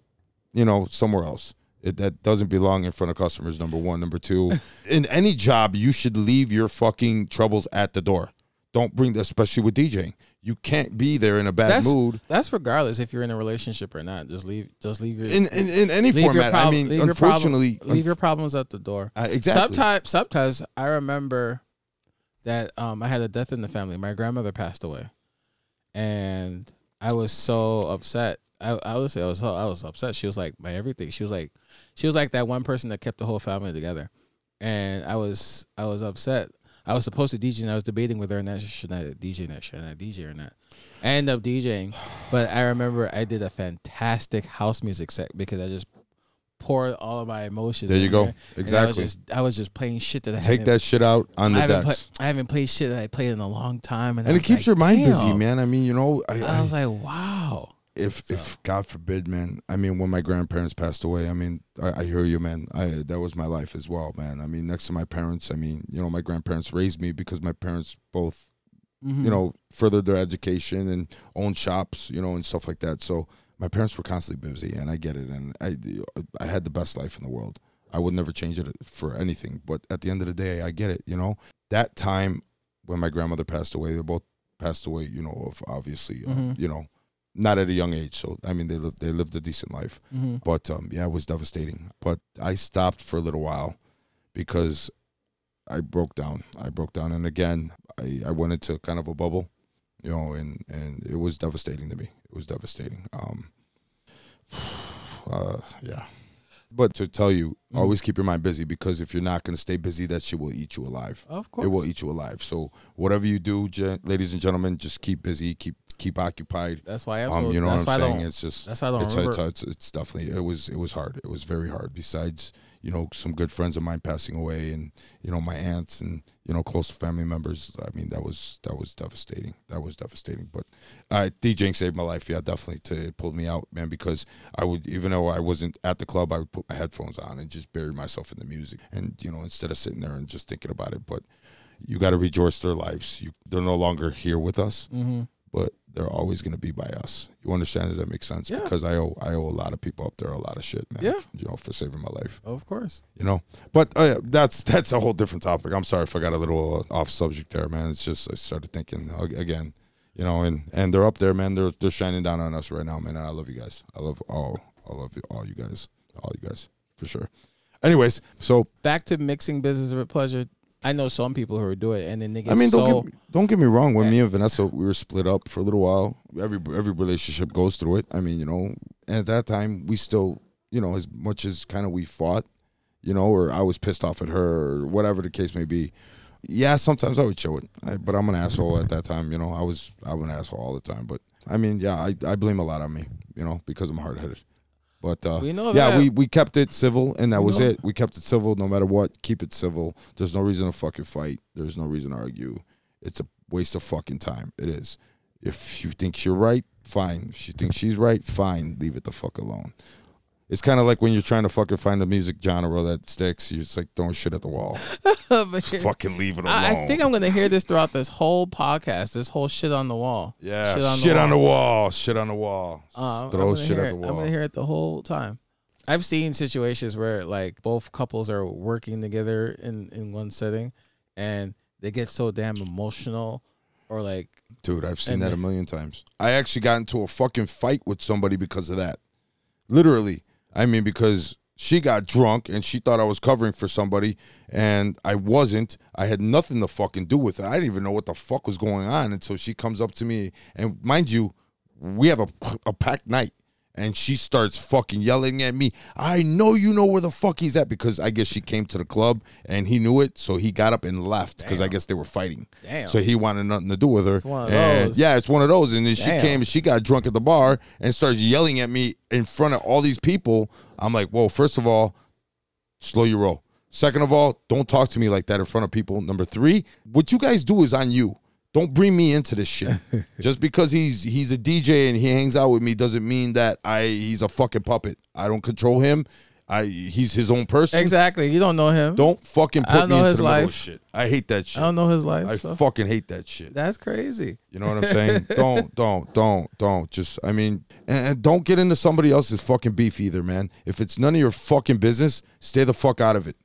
you know, somewhere else. It, that doesn't belong in front of customers. Number one, number two. in any job, you should leave your fucking troubles at the door. Don't bring, especially with DJing. You can't be there in a bad That's- mood That's regardless if you're in a relationship or not. Just leave. Just leave your in in, in any format. I mean, leave your problem- unfortunately, leave your problems at the door. uh, exactly. Sometimes, sometimes I remember that um, I had a death in the family. My grandmother passed away, and I was so upset. I I was I was I was upset. She was like my everything. She was like she was like that one person that kept the whole family together, and I was I was upset. I was supposed to DJ and I was debating with her and that should I DJ that should I DJ or not. I ended up DJing, but I remember I did a fantastic house music set because I just poured all of my emotions. There you go. And I was Exactly. just I was just playing shit that I Take that shit out on I the decks. play, I haven't played shit that I played in a long time, and, and it keeps like, your mind busy, man. I mean, you know, I I, was like, wow. If So- if God forbid, man. I mean, when my grandparents passed away, I mean, I, I hear you, man. I that was my life as well, man. I mean, next to my parents, I mean, you know, my grandparents raised me because my parents both, Mhm. you know, furthered their education and owned shops, you know, and stuff like that. So my parents were constantly busy, and I get it. And I I had the best life in the world. I would never change it for anything. But at the end of the day, I get it. You know, that time when my grandmother passed away, they both passed away. You know, of obviously, uh, Mhm. you know, not at a young age. So I mean, they lived they lived a decent life. Mhm. But um, yeah, it was devastating. But I stopped for a little while because I broke down. I broke down, and again, I, I went into kind of a bubble, you know, and and it was devastating to me. It was devastating. Um, uh, yeah. But to tell you, Mhm. always keep your mind busy because if you're not going to stay busy, that shit will eat you alive. Of course. It will eat you alive. So whatever you do, gen- ladies and gentlemen, just keep busy, keep keep occupied. That's why I'm Um, you know that's what I'm saying? It's just That's why I don't it's, remember. it's, it's it's definitely it was it was hard. It was very hard. Besides, you know, some good friends of mine passing away, and you know, my aunts and you know, close family members. I mean, that was that was devastating. That was devastating. But uh, DJing saved my life. Yeah, definitely. To it pulled me out, man, because I would even though I wasn't at the club, I would put my headphones on and just bury myself in the music, and you know, instead of sitting there and just thinking about it. But you got to rejoice their lives. You they're no longer here with us hmm but they're always going to be by us. You understand? Does that make sense? Yeah. Because I owe I owe a lot of people up there a lot of shit, man. Yeah. You know, for saving my life. Of course. You know, but uh, that's that's a whole different topic. I'm sorry if I got a little uh, off subject there, man. It's just I started thinking again, you know, and and they're up there, man. They're they're shining down on us right now, man. And I love you guys. I love all I love you, all you guys, all you guys for sure. Anyways, so Back to mixing business with pleasure. I know some people who do it, and then they get I mean, don't so. get, don't get me wrong. When Yeah. me and Vanessa we were split up for a little while, every every relationship goes through it. I mean, you know, and at that time we still, you know, as much as kind of we fought, you know, or I was pissed off at her or whatever the case may be. Yeah, sometimes I would show it, I, but I'm an asshole at that time. You know, I was I was an asshole all the time. But I mean, yeah, I, I blame a lot on me, you know, because I'm hard headed. But uh, we know yeah, that. we, we kept it civil, and that You was know? it. We kept it civil no matter what. Keep it civil. There's no reason to fucking fight. There's no reason to argue. It's a waste of fucking time. It is. If you think you're right, fine. If you think she's right, fine. Leave it the fuck alone. It's kind of like when you're trying to fucking find a music genre that sticks. You're just like throwing shit at the wall. Fucking leave it alone. I, I think I'm gonna hear this throughout this whole podcast. This whole shit on the wall. yeah, shit on the shit on the wall. wall. Shit on the wall. Uh, Throw shit at it. the I'm gonna hear it the whole time. I've seen situations where like both couples are working together in in one setting, and they get so damn emotional, or like Dude, I've seen that the- a million times. I actually got into a fucking fight with somebody because of that. Literally. I mean, because she got drunk and she thought I was covering for somebody and I wasn't. I had nothing to fucking do with it. I didn't even know what the fuck was going on until she comes up to me. And mind you, we have a, a packed night. And she starts fucking yelling at me. I know you know where the fuck he's at because I guess she came to the club and he knew it. So he got up and left because I guess they were fighting. damn. So he wanted nothing to do with her. It's one of and those. yeah, it's one of those. And then she came and she got drunk at the bar and starts yelling at me in front of all these people. I'm like, whoa, first of all, slow your roll. Second of all, don't talk to me like that in front of people. Number three, what you guys do is on you. Don't bring me into this shit. Just because he's he's a DJ and he hangs out with me doesn't mean that I he's a fucking puppet. I don't control him. I he's his own person. exactly. You don't know him. Don't fucking I put don't me know into his the middle of life. shit. I hate that shit. I don't know his life. I so fucking hate that shit. that's crazy. You know what I'm saying? don't, don't, don't, don't. Just, I mean, and, and don't get into somebody else's fucking beef either, man. If it's none of your fucking business, stay the fuck out of it.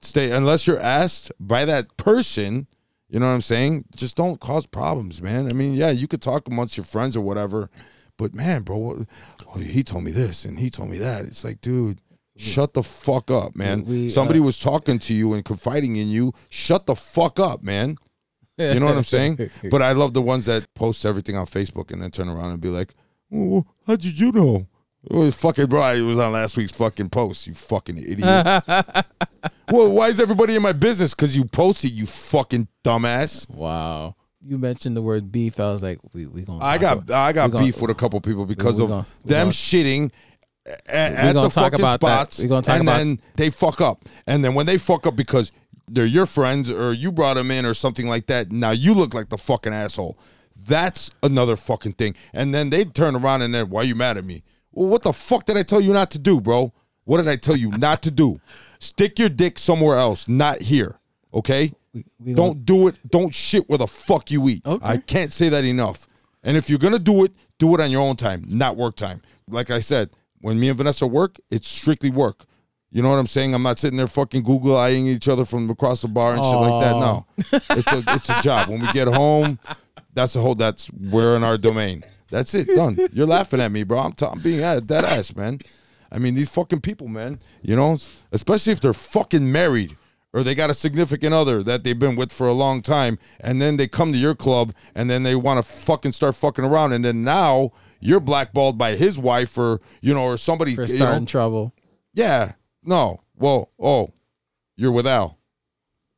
Stay, unless you're asked by that person, you know what I'm saying? Just don't cause problems, man. I mean, yeah, you could talk amongst your friends or whatever, but man, bro, what, oh, he told me this and he told me that. It's like, dude, shut the fuck up, man. We- Somebody uh, was talking to you and confiding in you. Shut the fuck up, man. You know what I'm saying? But I love the ones that post everything on Facebook and then turn around and be like, oh, "How did you know?" Oh, fucking bro, it was on last week's fucking post. You fucking idiot. well, why is everybody in my business? Because you posted, you fucking dumbass. wow. You mentioned the word beef. I was like, we we gonna. I got about- I got we gonna- beef with a couple people because we of gonna- them gonna- shitting at, at the talk fucking about that. spots. We gonna talk and about- then they fuck up. And then when they fuck up because they're your friends or you brought them in or something like that, now you look like the fucking asshole. That's another fucking thing. And then they turn around and then, why are you mad at me? Well, what the fuck did I tell you not to do, bro? What did I tell you not to do? Stick your dick somewhere else, not here. Okay? we gonna- Don't do it. Don't shit where the fuck you eat. Okay. I can't say that enough. And if you're gonna do it, do it on your own time, not work time. Like I said, when me and Vanessa work, it's strictly work. You know what I'm saying? I'm not sitting there fucking Google eyeing each other from across the bar and shit like that. No, it's a it's a job. When we get home, that's a whole. That's we're in our domain. That's it. Done. You're laughing at me, bro. I'm, t- I'm being a- dead ass, man. I mean, these fucking people, man. You know, especially if they're fucking married or they got a significant other that they've been with for a long time, and then they come to your club and then they want to fucking start fucking around, and then now you're blackballed by his wife or you know or somebody. for you know, trouble. yeah. No. Well, oh, you're with Al.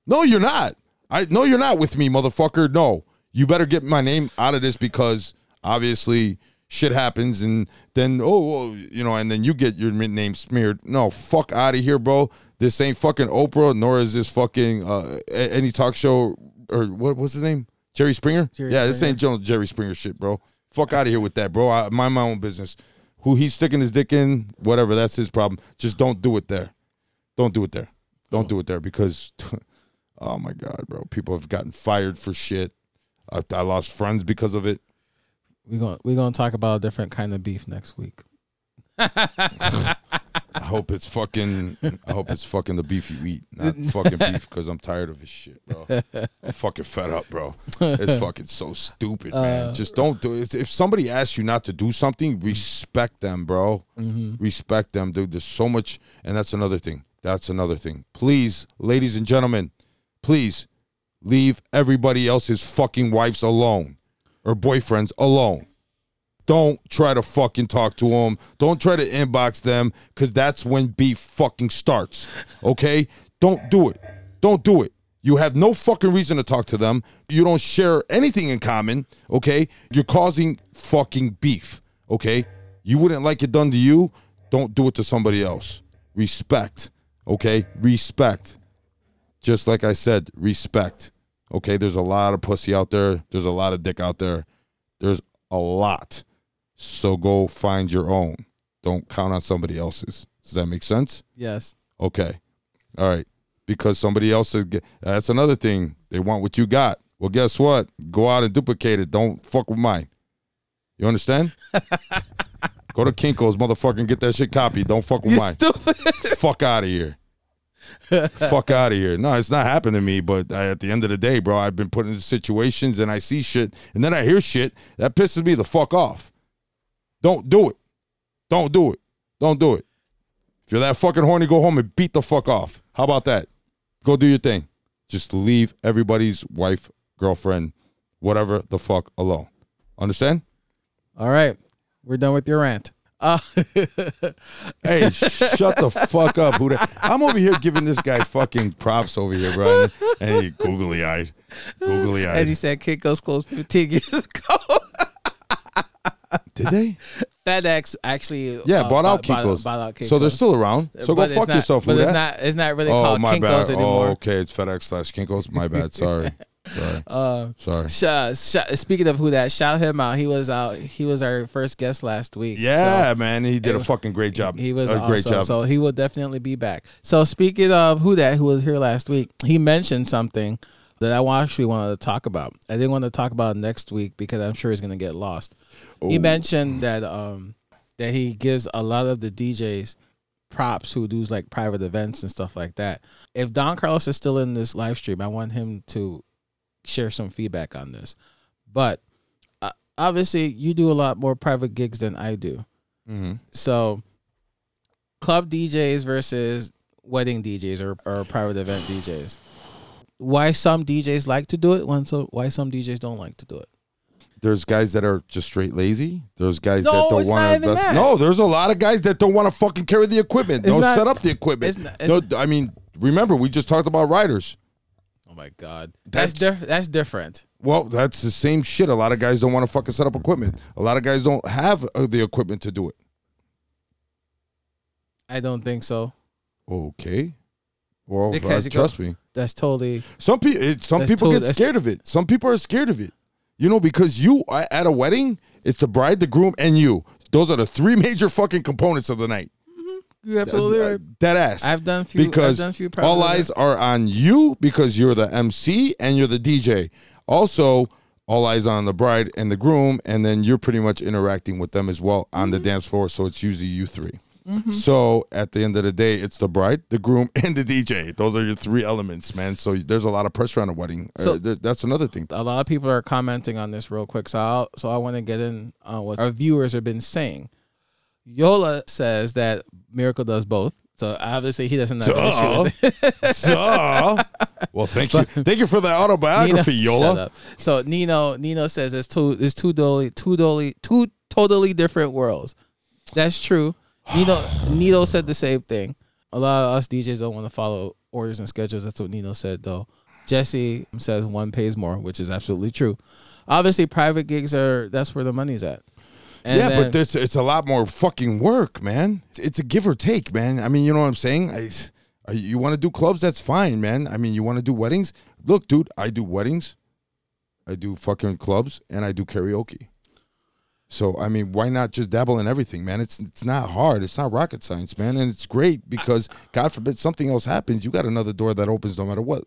No, you're not. I no, you're not with me, motherfucker. No. You better get my name out of this because obviously shit happens and then oh, you know, and then you get your name smeared. No, fuck out of here, bro. This ain't fucking Oprah, nor is this fucking uh, any talk show or what what's his name? Jerry Springer? Jerry yeah, this Springer. ain't Jerry Springer shit, bro. Fuck out of here with that, bro. I mind my own business. Who he's sticking his dick in, whatever, that's his problem. Just don't do it there. Don't do it there. Don't do it there because, oh my God, bro. People have gotten fired for shit. I, I lost friends because of it. We gonna we gonna talk about a different kind of beef next week. I hope it's fucking. I hope it's fucking the beef you eat, not fucking beef. Because I'm tired of this shit, bro. I'm fucking fed up, bro. It's fucking so stupid, man. Uh, Just don't do it. If somebody asks you not to do something, respect them, bro. Mm-hmm. Respect them, dude. There's so much, and that's another thing. That's another thing. Please, ladies and gentlemen, please leave everybody else's fucking wives alone or boyfriends alone. Don't try to fucking talk to them. Don't try to inbox them because that's when beef fucking starts. Okay? Don't do it. Don't do it. You have no fucking reason to talk to them. You don't share anything in common. Okay? You're causing fucking beef. Okay? You wouldn't like it done to you. Don't do it to somebody else. Respect. Okay? Respect. Just like I said, respect. Okay? There's a lot of pussy out there. There's a lot of dick out there. There's a lot. So go find your own. Don't count on somebody else's. Does that make sense? Yes. Okay. All right. Because somebody else is, that's another thing. They want what you got. Well, guess what? Go out and duplicate it. Don't fuck with mine. You understand? Go to Kinko's, motherfucker, and get that shit copied. Don't fuck with You mine. stupid. fuck out of here. Fuck out of here. No, it's not happened to me, but I, at the end of the day, bro, I've been put into situations and I see shit and then I hear shit that pisses me the fuck off. Don't do it. Don't do it. Don't do it. If you're that fucking horny, go home and beat the fuck off. How about that? Go do your thing. Just leave everybody's wife, girlfriend, whatever the fuck alone. Understand? All right. We're done with your rant. Uh, Hey, shut the fuck up, who the- I'm over here giving this guy fucking props over here, bro. And he googly eyed, Googly eyed. And he said, Kinko's closed 15 years ago. Did they? FedEx actually Yeah, uh, bought out Kinko's. bought out Kinko's. So they're still around. So But go fuck not- yourself, But it's that? not it's not really Oh called my Kinko's bad. anymore. Oh, okay, it's FedEx slash Kinko's. My bad. Sorry, sorry, Uh, sorry. sh- sh- speaking of who that, shout him out. He was out. He was our first guest last week. Yeah, So man, he did a fucking great job. he was a great awesome. job. So he will definitely be back. So speaking of who that, who was here last week, he mentioned something that I actually wanted to talk about. I didn't want to talk about next week because I'm sure he's going to get lost. He mentioned that um that he gives a lot of the DJs props who do like private events and stuff like that. If Don Carlos is still in this live stream, I want him to share some feedback on this. But uh, obviously, you do a lot more private gigs than I do. Mhm. So, club DJs versus wedding DJs or, or private event DJs. why some DJs like to do it, when so why some DJs don't like to do it. There's guys that are just straight lazy. There's guys No, that don't want to invest. that. No, there's a lot of guys that don't want to fucking carry the equipment. It's Don't not- set up the equipment. it's not- it's- no, I mean, remember we just talked about riders. Oh my god, that's That's- diff- that's different. Well, that's the same shit. A lot of guys don't want to fucking set up equipment. A lot of guys don't have uh, the equipment to do it. I don't think so. Okay. Well, Because you trust me. That's totally Some people, some That's people tot- get that's- scared of it. Some people are scared of it. You know, because you uh, at a wedding, it's the bride, the groom, and you. Those are the three major fucking components of the night. You're absolutely right. Dead ass. I've done few because I've done few all eyes are on you because you're the MC and you're the DJ. Also, all eyes on the bride and the groom, and then you're pretty much interacting with them as well on Mm-hmm. the dance floor. So it's usually you 3 So at the end of the day, it's the bride, the groom, and the DJ. Those are your three elements, man. So there's a lot of pressure on a wedding. So- uh, that's another thing. a lot of people are commenting on this real quick, so I'll, so I want to get in on what our viewers have been saying. Yola says that Miracle does both, so obviously he doesn't have an issue with it. Duh. well, thank you, thank you for that autobiography, Nino, Yola. Shut up. So Nino Nino says it's two it's two totally two totally two totally different worlds. That's true. Nino Nino said the same thing. A lot of us DJs don't want to follow orders and schedules. That's what Nino said though. Jesse says one pays more, which is absolutely true. Obviously, private gigs are that's where the money's at. And yeah, then- but there's it's a lot more fucking work, man. It's, it's a give or take, man. I mean, you know what I'm saying? I, you want to do clubs? That's fine, man. I mean, you want to do weddings? Look, dude, I do weddings, I do fucking clubs, and I do karaoke. So I mean, why not just dabble in everything, man? It's it's not hard. It's not rocket science, man, and it's great because God forbid something else happens, you got another door that opens no matter what,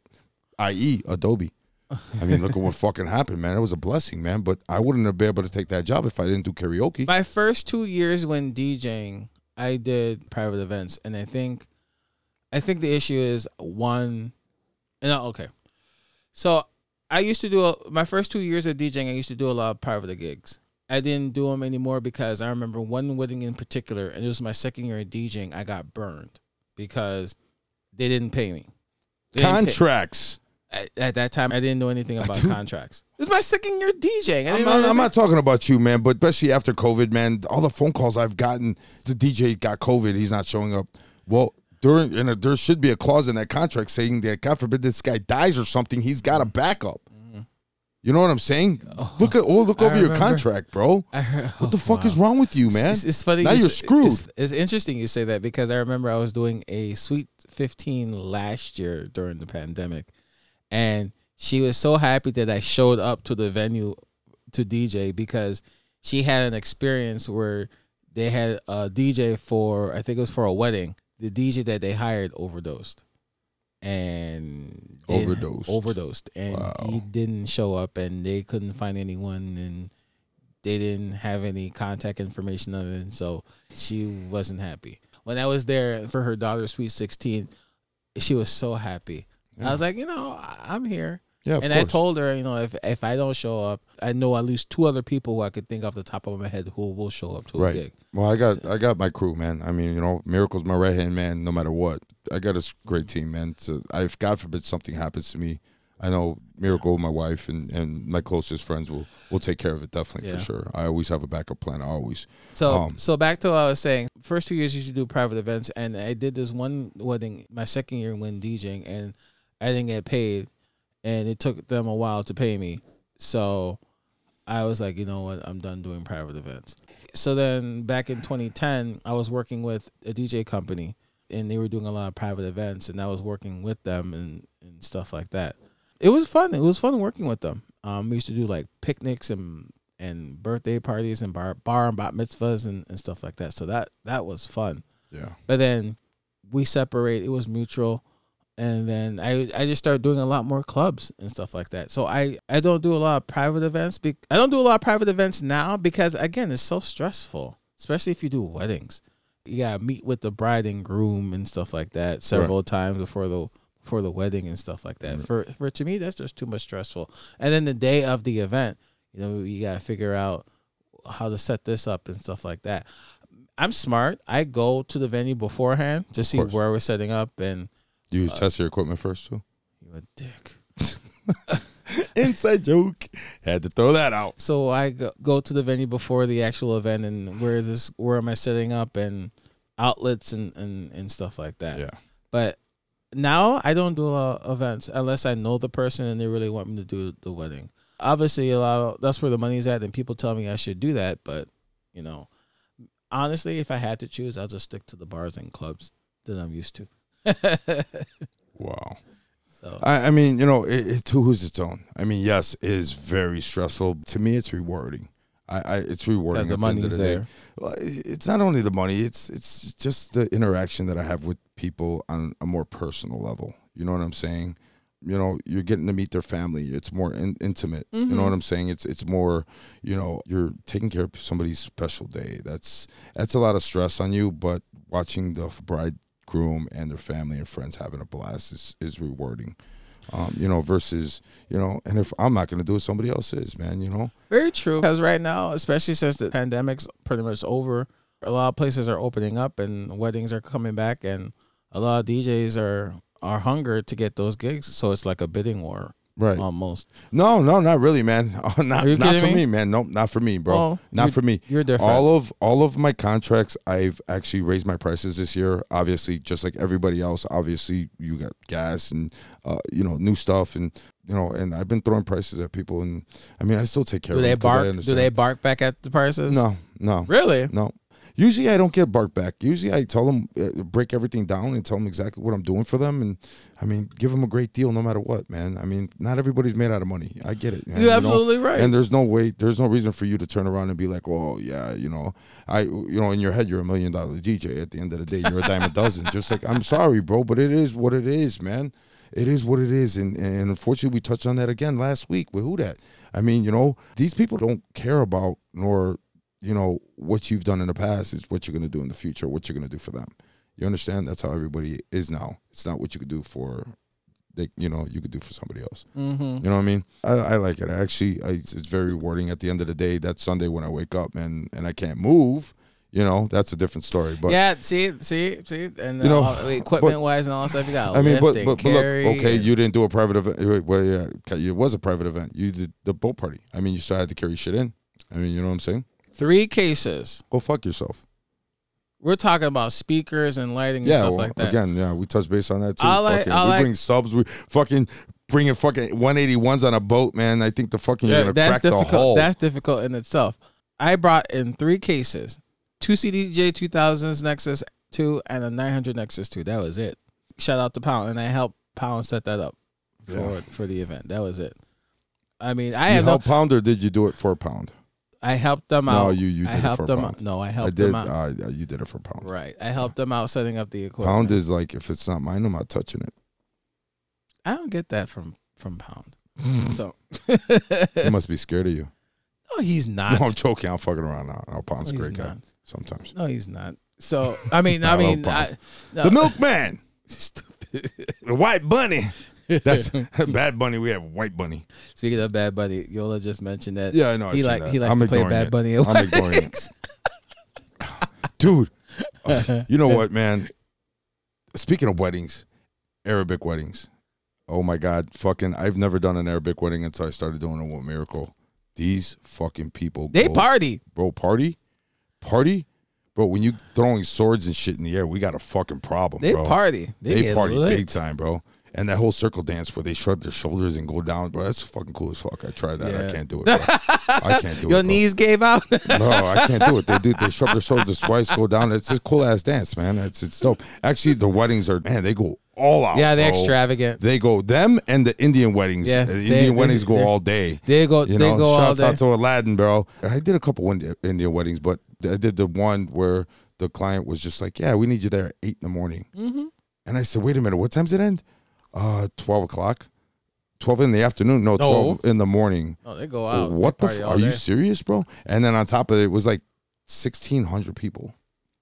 i.e., Adobe. I mean, look at what fucking happened, man. It was a blessing, man. But I wouldn't have been able to take that job if I didn't do karaoke. my first two years when DJing, I did private events, and I think, I think the issue is one, no, okay, so I used to do a, my first two years of DJing. I used to do a lot of private gigs. I didn't do them anymore because I remember one wedding in particular, and it was my second year of DJing. I got burned because they didn't pay me. They Contracts. At, at that time, I didn't know anything about contracts. It was my second year DJing. I I'm didn't I'm not talking about you, man, but especially after COVID, man, all the phone calls I've gotten, the DJ got COVID, he's not showing up. Well, during and there should be a clause in that contract saying that God forbid this guy dies or something, he's got a backup. Mm-hmm. You know what I'm saying? Oh. look at oh, look. I over your contract, bro. Heard, What the oh, fuck is wrong with you, man? It's, it's funny. Now you you're screwed. It's, it's interesting you say that because I remember I was doing a Sweet 15 last year during the pandemic, and she was so happy that I showed up to the venue to DJ because she had an experience where they had a DJ for I think it was for a wedding. The DJ that they hired overdosed, and Overdosed. overdosed, and Wow. he didn't show up, and they couldn't find anyone, and they didn't have any contact information of it, and so she wasn't happy. When I was there for her daughter's sweet sixteen, she was so happy. I was like, you know, I- I'm here. yeah, and I told her, you know, if if I don't show up, I know at least two other people who I could think off the top of my head who will show up to a Right. gig. Well, I got I got my crew, man. I mean, you know, Miracle's my right hand man, no matter what. I got a great team, man. So, if God forbid something happens to me, I know Miracle, my wife, and, and my closest friends will will take care of it definitely Yeah. for sure. I always have a backup plan. Always. So Um, so back to what I was saying. First two years you should do private events, and I did this one wedding my second year when DJing, and I didn't get paid, and it took them a while to pay me. So I was like, you know what, I'm done doing private events. So then back in 2010, I was working with a DJ company, and they were doing a lot of private events, and I was working with them and and stuff like that. It was fun. It was fun working with them. Um, we used to do like picnics and and birthday parties and bar bar and bat mitzvahs and, and stuff like that. So that that was fun. Yeah. But then we separate. It was mutual, and then I I just started doing a lot more clubs and stuff like that. So I I don't do a lot of private events. Be, I don't do a lot of private events now because again it's so stressful, especially if you do weddings. You gotta meet with the bride and groom and stuff like that several times before the before the wedding and stuff like that. Mm-hmm. For for to me that's just too much stressful. And then the day of the event, you know, you gotta figure out how to set this up and stuff like that. I'm smart. I go to the venue beforehand to see where we're setting up and Do Uh, you test your equipment first too? You a dick. Inside joke. Had to throw that out. So I go, go to the venue before the actual event and where this where am I setting up and outlets and and, and stuff like that. Yeah. But now I don't do a lot of events unless I know the person and they really want me to do the wedding. Obviously, a lot of, that's where the money's at, and people tell me I should do that. But you know, honestly, if I had to choose, I'll just stick to the bars and clubs that I'm used to. Wow. so I, I mean, you know, it, it to who's its own. I mean, yes, it is very stressful. To me, it's rewarding. I, I it's rewarding. the money's the day. there. Well, it's not only the money; it's it's just the interaction that I have with people on a more personal level. You know what I'm saying? You know, you're getting to meet their family. It's more in, intimate. You know what mm-hmm. I'm saying? It's it's more. You know, you're taking care of somebody's special day. That's that's a lot of stress on you. But watching the bridegroom and their family and friends having a blast is is rewarding. Um, you know, versus you know, and if I'm not going to do it, somebody else is, man. You know, Very true. Because right now, especially since the pandemic's pretty much over, a lot of places are opening up and weddings are coming back, and a lot of DJs are are hungered to get those gigs. So it's like a bidding war right? almost. No, no, not really, man. not you not kidding for me? me? man. No, not for me, bro. Oh, not for me. You're different. All of all of my contracts, I've actually raised my prices this year. Obviously, just like everybody else. Obviously, you got gas and uh, you know new stuff, and you know, and I've been throwing prices at people, and I mean, I still take care do of they them 'cause I bark? Do they bark back at the prices? No, no, Really? no. Usually, I don't get bark back. Usually, I tell them uh, break everything down and tell them exactly what I'm doing for them, and I mean, give them a great deal no matter what, man. I mean, not everybody's made out of money. I get it. Man, You're you know? absolutely right. And there's no way, there's no reason for you to turn around and be like, well, yeah, you know, I, you know, in your head, you're a million dollar DJ. At the end of the day, you're a dime a dozen. Just like, I'm sorry, bro, but it is what it is, man. It is what it is. And, and unfortunately, we touched on that again last week with who that. I mean, you know, these people don't care about nor, you know, what you've done in the past. is what you're going to do in the future, what you're going to do for them. You understand? That's how everybody is now. It's not what you could do for, they, you know, you could do for somebody else. mm-hmm. You know what I mean? I, I like it. I actually, I, it's very rewarding. At the end of the day, that Sunday when I wake up and and I can't move, you know, that's a different story. But yeah, see, see, see, and You know, uh, equipment wise and all that stuff. You got I mean, but but, but look, okay, you didn't do a private event. Well, yeah, it was a private event. You did the boat party. I mean, you still had to carry shit in. I mean, you know what I'm saying? Three cases. Go fuck yourself. We're talking about speakers and lighting and stuff well, like that. again, yeah, we touched base on that too. I like- fucking, I we like- bring subs. We fucking bringing fucking 181s on a boat, man. I think the fucking you're Yeah, that's difficult. That's difficult in itself. I brought in three cases: two CDJ 2000s Nexus 2 and a 900 Nexus 2. That was it. Shout out to Pound, and I helped Pound set that up for Yeah. for the event. That was it. I mean, I you have no. helped pound or did you do it for pound? I helped them No, out. you you I did it helped for them. pound. Out. No, I helped I did. them out. Uh, you did it for pound. right. I helped them out setting up the equipment. Pound is like if it's not mine, I'm not touching it. I don't get that from from Pound. So. he must be scared of you. no, he's not. No, I'm joking. I'm fucking around now. No, Pound's a No, great guy. not. Sometimes No, he's not. So I mean, I I mean, I, no. the milkman, Stupid. the white bunny. That's bad bunny. We have white bunny. Speaking of Bad Bunny, Yola just mentioned that. Yeah, I know. He like that. he likes I'm to play ignoring Bad it. Bunny. at I'm ignoring it. weddings. dude. Uh, you know what, man? Speaking of weddings, Arabic weddings. Oh my God, fucking! I've never done an Arabic wedding until I started doing it with Miracle. These fucking people, They go- party. bro. Party, party, bro. When you throwing swords and shit in the air, we got a fucking problem, They bro. party. They, They, get party lit. big time, bro. And that whole circle dance where they shrug their shoulders and go down, bro. That's fucking cool as fuck. I tried that. I can't do it. Bro. I can't do it. Your knees gave out. No, I can't do it. They do. They shrug their shoulders twice, go down. It's a cool ass dance, man. It's it's dope. Actually, the weddings are man. They go all out. yeah, they're bro. extravagant. They go them and the Indian weddings. Yeah, the they- Indian they- weddings go all day. They go. You they know, go all shouts out to Aladdin, bro. I did a couple Indian weddings, but I did the one where the client was just like, "Yeah, we need you there at eight in the morning." mm-hmm. And I said, "Wait a minute, what time's it end?" Uh, twelve o'clock. Twelve in the afternoon? No, No. twelve in the morning. Oh, they go out. what the? F- are you serious, bro? And then on top of it, it was like sixteen hundred people.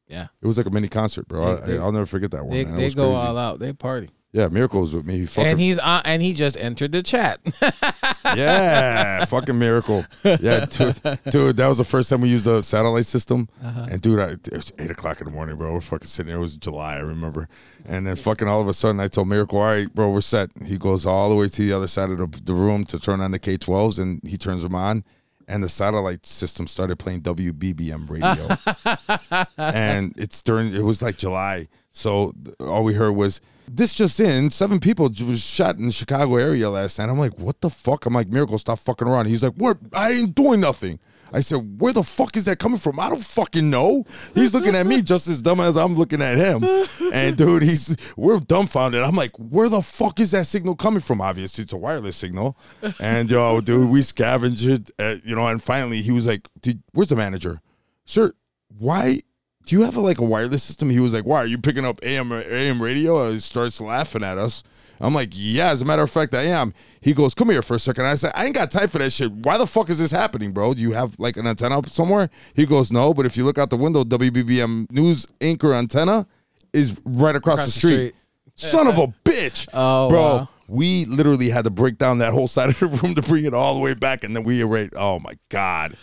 Yeah. It was like a mini concert, bro. They- I, I'll never forget that one. They. They go all out. They party. Yeah, Miracle was with me. He fucking, and he's on, and he just entered the chat. yeah, fucking Miracle. Yeah, dude, dude, that was the first time we used the satellite system. Uh-huh. And dude, I, it was eight o'clock in the morning, bro. We're fucking sitting there. It was July, I remember. And then fucking all of a sudden, I told Miracle, "All right, bro, we're set." He goes all the way to the other side of the, the room to turn on the K12s, and he turns them on. And the satellite system started playing WBBM radio, and it's during. It was like July, so all we heard was this just in: seven people was shot in the Chicago area last night. I'm like, what the fuck? I'm like, Miracle, stop fucking around. He's like, what? I ain't doing nothing. I said, where the fuck is that coming from? I don't fucking know. He's looking at me just as dumb as I'm looking at him. And dude, he's we're dumbfounded. I'm like, where the fuck is that signal coming from? Obviously, it's a wireless signal. And yo, dude, we scavenged uh, you know. And finally, he was like, dude, where's the manager, sir? Why? Do you have a, like a wireless system? He was like, "Why are you picking up AM AM radio?" And he starts laughing at us. I'm like, "Yeah, as a matter of fact, I am." He goes, "Come here for a second. I said, "I ain't got time for that shit. Why the fuck is this happening, bro? Do you have like an antenna up somewhere?" He goes, "No, but if you look out the window, WBBM news anchor antenna is right across, the, street. Son of a bitch, Oh, bro." wow. We literally had to break down that whole side of the room to bring it all the way back, and then we erased. Oh my god.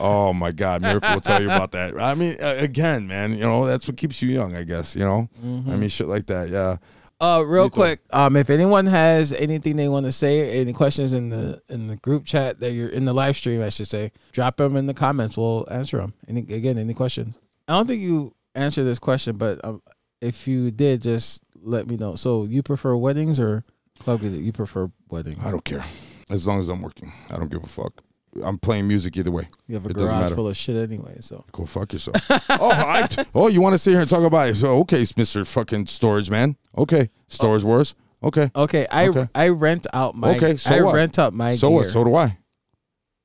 Oh my God, Miracle will tell you about that. I mean, again, man, you know that's what keeps you young, I guess. You know, Mm-hmm. I mean, shit like that. Yeah, Uh, real quick, um, if anyone has anything they want to say, any questions in the in the group chat that you're in the live stream, I should say, drop them in the comments. We'll answer them. Any again, any questions? I don't think you answered this question, but um, if you did, just let me know. So, you prefer weddings or club? You prefer weddings? I don't care as long as I'm working. I don't give a fuck. I'm playing music either way. You have a it doesn't garage matter. full of shit anyway. So, Go fuck yourself. oh, I, oh, you want to sit here and talk about it? So okay, Mister Fucking Storage Man. Okay, Storage oh. Wars. Okay, okay, I Okay. I rent out my Okay, so I what? rent out my so gear. what? So do I.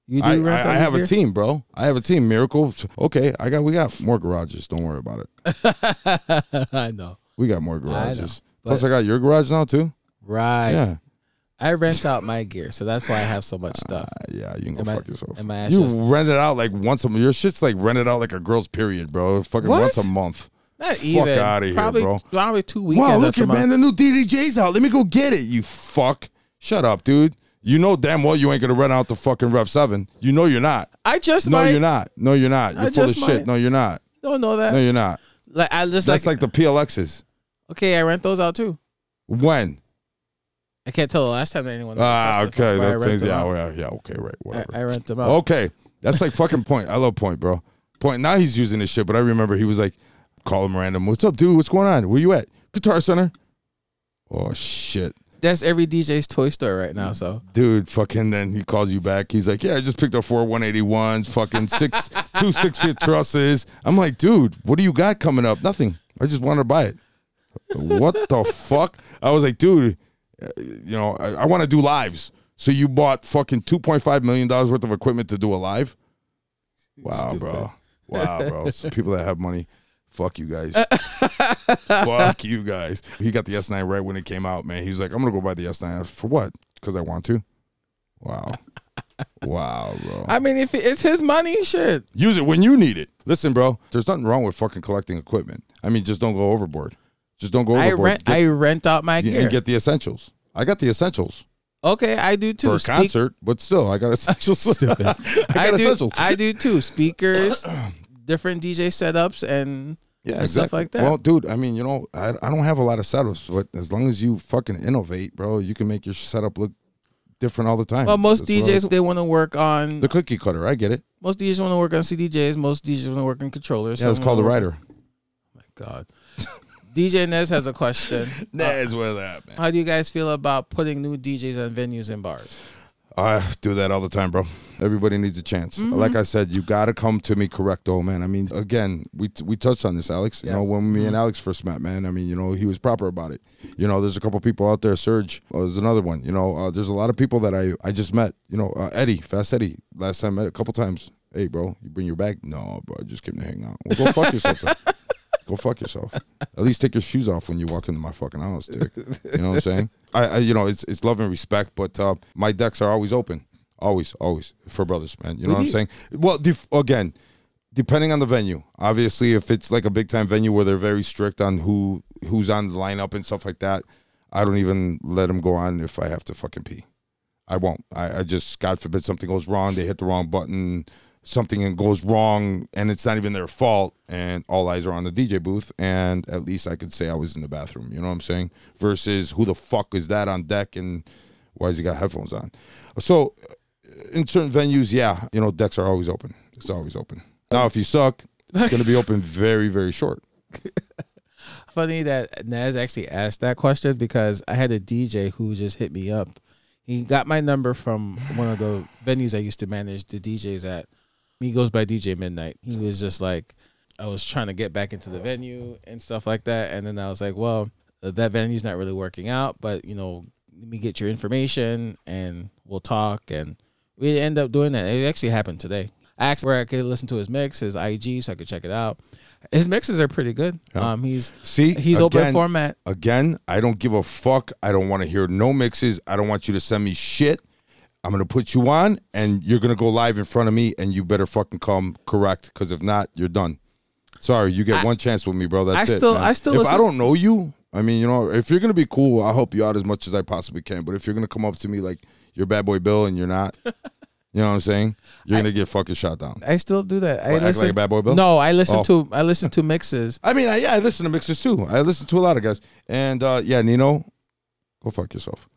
you do I, rent I, out I have gear? a team, bro. I have a team. Miracle. Okay, I got. We got more garages. Don't worry about it. I know. We got more garages. but- Plus, I got your garage now too. Right. Yeah. I rent out my gear, so that's why I have so much stuff. Uh, yeah, you can go Am I- fuck yourself. am I you just- rent it out like once a month. Your shit's like rented out like a girl's period, bro. Fucking What? once a month. Not Fuck even. outta here, bro. Probably two weekends. Wow, look at man, the new DDJ's out. Let me go get it. You fuck. Shut up, dude. You know damn well you ain't gonna rent out the fucking Rev Seven. You know you're not. I just No, might. you're not. No, you're not. You're I full of just shit. No, you're not. Don't know that. No, you're not. like I just That's like, like the PLXs. okay. I rent those out too. When? I can't tell the last time anyone. Ah, okay. That's them yeah, yeah, yeah. Okay, right. Whatever. I rent them out. Okay. That's like fucking point. I love point, bro. Point. Now he's using this shit, but I remember he was like, call him random. What's up, dude? What's going on? Where you at? Guitar Center. Oh shit. That's every DJ's toy store right now. So Dude, fucking then he calls you back. He's like, Yeah, I just picked up four 181s, fucking six two six feet trusses. I'm like, dude, what do you got coming up? Nothing. I just wanted to buy it. What the fuck? I was like, dude, you know, I, I want to do lives. So you bought fucking two point five million dollars worth of equipment to do a live? Wow, Stupid. bro. Wow, bro. So people that have money, fuck you guys. fuck you guys. He got the S9 right when it came out, man. He was like, I'm gonna go buy the S9 for what? Because I want to. Wow. wow, bro. I mean, if it's his money, shit. Use it when you need it. Listen, bro. There's nothing wrong with fucking collecting equipment. I mean, just don't go overboard. Just don't go I overboard. rent. Get- I rent out my yeah, gear. and get the essentials. I got the essentials okay, I do too. for a Speak- concert, but still, I got essentials. Stupid. I got I do. essentials. I do too. Speakers, different DJ setups, and yeah, and stuff like that. Well, dude, I mean, you know, I, I don't have a lot of setups, but as long as you fucking innovate, bro, you can make your setup look different all the time. well, most That's what I- DJs they want to work on. the cookie cutter, I get it. Most DJs want to work on CDJs. Most DJs want to work on controllers. Yeah, it's Some called a wanna work- rider. Oh my God. DJ Nez has a question. That's where that, man. How do you guys feel about putting new DJs on venues and bars? I do that all the time, bro. Everybody needs a chance. Mm-hmm. Like I said, you got to come to me correcto, man. I mean, again, we we touched on this, Alex. You Yeah. know, when me and Alex first met, man. I mean, you know, he was proper about it. You know, there's a couple people out there. Serge was another one. You know, uh, there's a lot of people that I I just met. You know, uh, Eddie, Fast Eddie. Last time I met a couple times. Hey, bro, you bring your bag? No, bro, I just came to hang out. Well, go fuck yourself. Go fuck yourself. At least take your shoes off when you walk into my fucking house, dick. You know what I'm saying? I, I you know, it's it's love and respect, but uh, my decks are always open, always, always for brothers, man. You know what I'm saying? Well, def- again, depending on the venue. Obviously, if it's like a big time venue where they're very strict on who who's on the lineup and stuff like that, I don't even let them go on if I have to fucking pee. I won't. I, I just God forbid something goes wrong, they hit the wrong button, something goes wrong, and it's not even their fault, and all eyes are on the DJ booth, and at least I could say I was in the bathroom. You know what I'm saying? Versus who the fuck is that on deck and why has he got headphones on? So uh, in certain venues, yeah, you know, decks are always open. It's always open. Now, if you suck, it's going to be open very, very short. Funny that Naz actually asked that question because I had a DJ who just hit me up. He got my number from one of the venues I used to manage the DJs at. He goes by DJ Midnight. He was just like, I was trying to get back into the venue and stuff like that. And then I was like, well, that venue's not really working out, but you know, let me get your information and we'll talk. And we end up doing that. It actually happened today. I asked where I could listen to his mix, his IG, so I could check it out. His mixes are pretty good. Yeah. Um, he's See, he's open format. Again, I don't give a fuck. I don't want to hear no mixes. I don't want you to send me shit. I'm gonna put you on, and you're gonna go live in front of me, and you better fucking come correct. Because if not, you're done. Sorry, you get I- one chance with me, bro. That's I it. still- man. I still If I don't know you, I mean, you know, if you're gonna be cool, I'll help you out as much as I possibly can. But if you're gonna come up to me like you're bad boy Bill and you're not, you know what I'm saying? You're gonna get fucking shot down. I still do that. I What, act listen, like a bad boy Bill? No, I listen Oh. to I listen to mixes. I mean, I, yeah, I listen to mixes too. I listen to a lot of guys. And uh, yeah, Nino, go fuck yourself.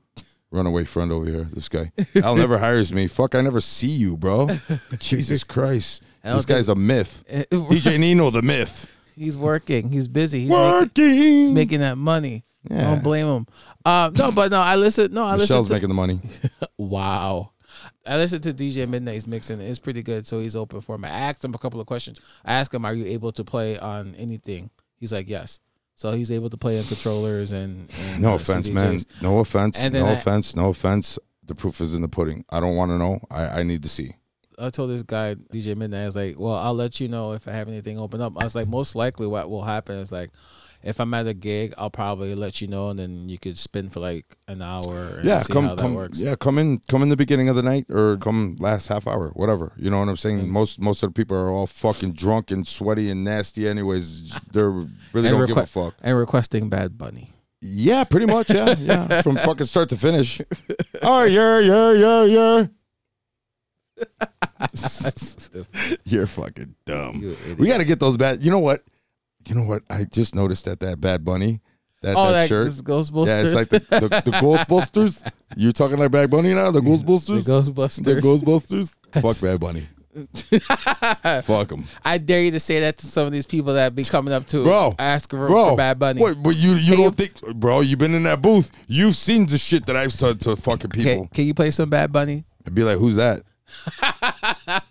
Runaway friend over here. This guy. Al never hires me. Fuck, I never see you, bro. Jesus Christ. I This guy's a myth. DJ Nino, the myth. he's working. He's busy. He's making, Working. he's making that money. Yeah. Don't blame him. Um, no, but no, I listen. No, I Michelle's listen to. making the money. Wow. I listened to DJ Midnight's mixing. It's pretty good. So he's open for me. I asked him a couple of questions. I asked him, "Are you able to play on anything?" He's like, "Yes." So he's able to play on controllers and. and No offense, CDJs. man. No offense. And No I- offense. No offense. The proof is in the pudding. I don't want to know. I, I need to see. I told this guy DJ Midnight, I was like, "Well, I'll let you know if I have anything open up." I was like, "Most likely, what will happen is like, if I'm at a gig, I'll probably let you know, and then you could spin for like an hour and yeah, see come how that come. works." Yeah, come in. Come in the beginning of the night, or come last half hour, whatever. You know what I'm saying? Mm. Most most of the people are all fucking drunk and sweaty and nasty. Anyways, they're really don't give a fuck. And requesting Bad Bunny. Yeah, pretty much. Yeah, yeah. From fucking start to finish. Oh yeah, yeah, yeah, yeah. You're fucking dumb. You. We got to get those bad. You know what? You know what? I just noticed that that Bad Bunny, that, oh, that, that shirt. Ghostbusters. Yeah, it's like the, the, the Ghostbusters. You're talking like Bad Bunny now? The the Ghostbusters? Ghostbusters. The Ghostbusters? Fuck Bad Bunny. Fuck him. I dare you to say that to some of these people that be coming up to Bro, ask for, Bro, for Bad Bunny. What, but you you Can don't think, bro? You've been in that booth. You've seen the shit that I've said to fucking people. Can, can you play some Bad Bunny? I'd be like, "Who's that?"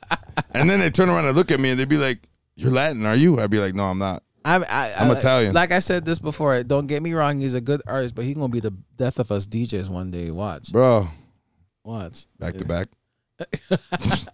and then they turn around and look at me, and they'd be like, "You're Latin, are you?" I'd be like, "No, I'm not." I'm, I, I'm I- Italian. Like I said this before, don't get me wrong. He's a good artist, but he's gonna be the death of us DJs one day. Watch, Bro, watch. back to back.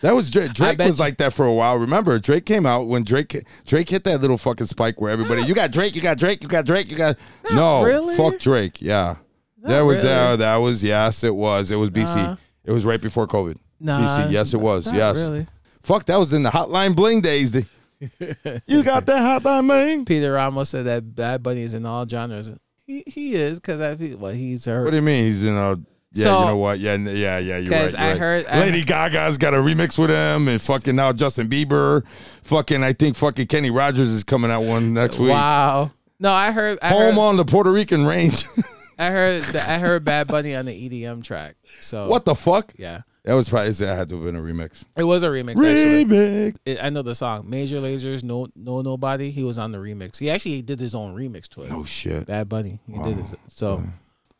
That was Drake. Drake was you- like that for a while. Remember, Drake came out when Drake Drake hit that little fucking spike where everybody, you got Drake, you got Drake, you got Drake, you got no, really. fuck Drake. Yeah, Not that was really. uh, that was yes, it was. It was BC. Nah. It was right before COVID. Nah, BC. Yes, it was. not Yes. really. Fuck, that was in the Hotline Bling days. The- you got that Hotline Bling? Peter Ramos said that Bad Bunny is in all genres. He he is because I feel well he's heard. What do you mean? He's in a. Yeah, So- you know what? Yeah, yeah, yeah. You're right. you're I right. heard- I Lady Gaga's got a remix with him, and fucking now Justin Bieber. Fucking, I think fucking Kenny Rogers is coming out one next week. Wow. No, I heard. I Home heard, on the Puerto Rican range. I heard. I heard Bad Bunny on the EDM track. So what the fuck? Yeah, That was probably it had to have been a remix. it was a remix. Actually, Remix. it, I know the song Major Lazer's. No, no, nobody. He was on the remix. He actually did his own remix to it. Oh shit. Bad Bunny. He did Wow. it. So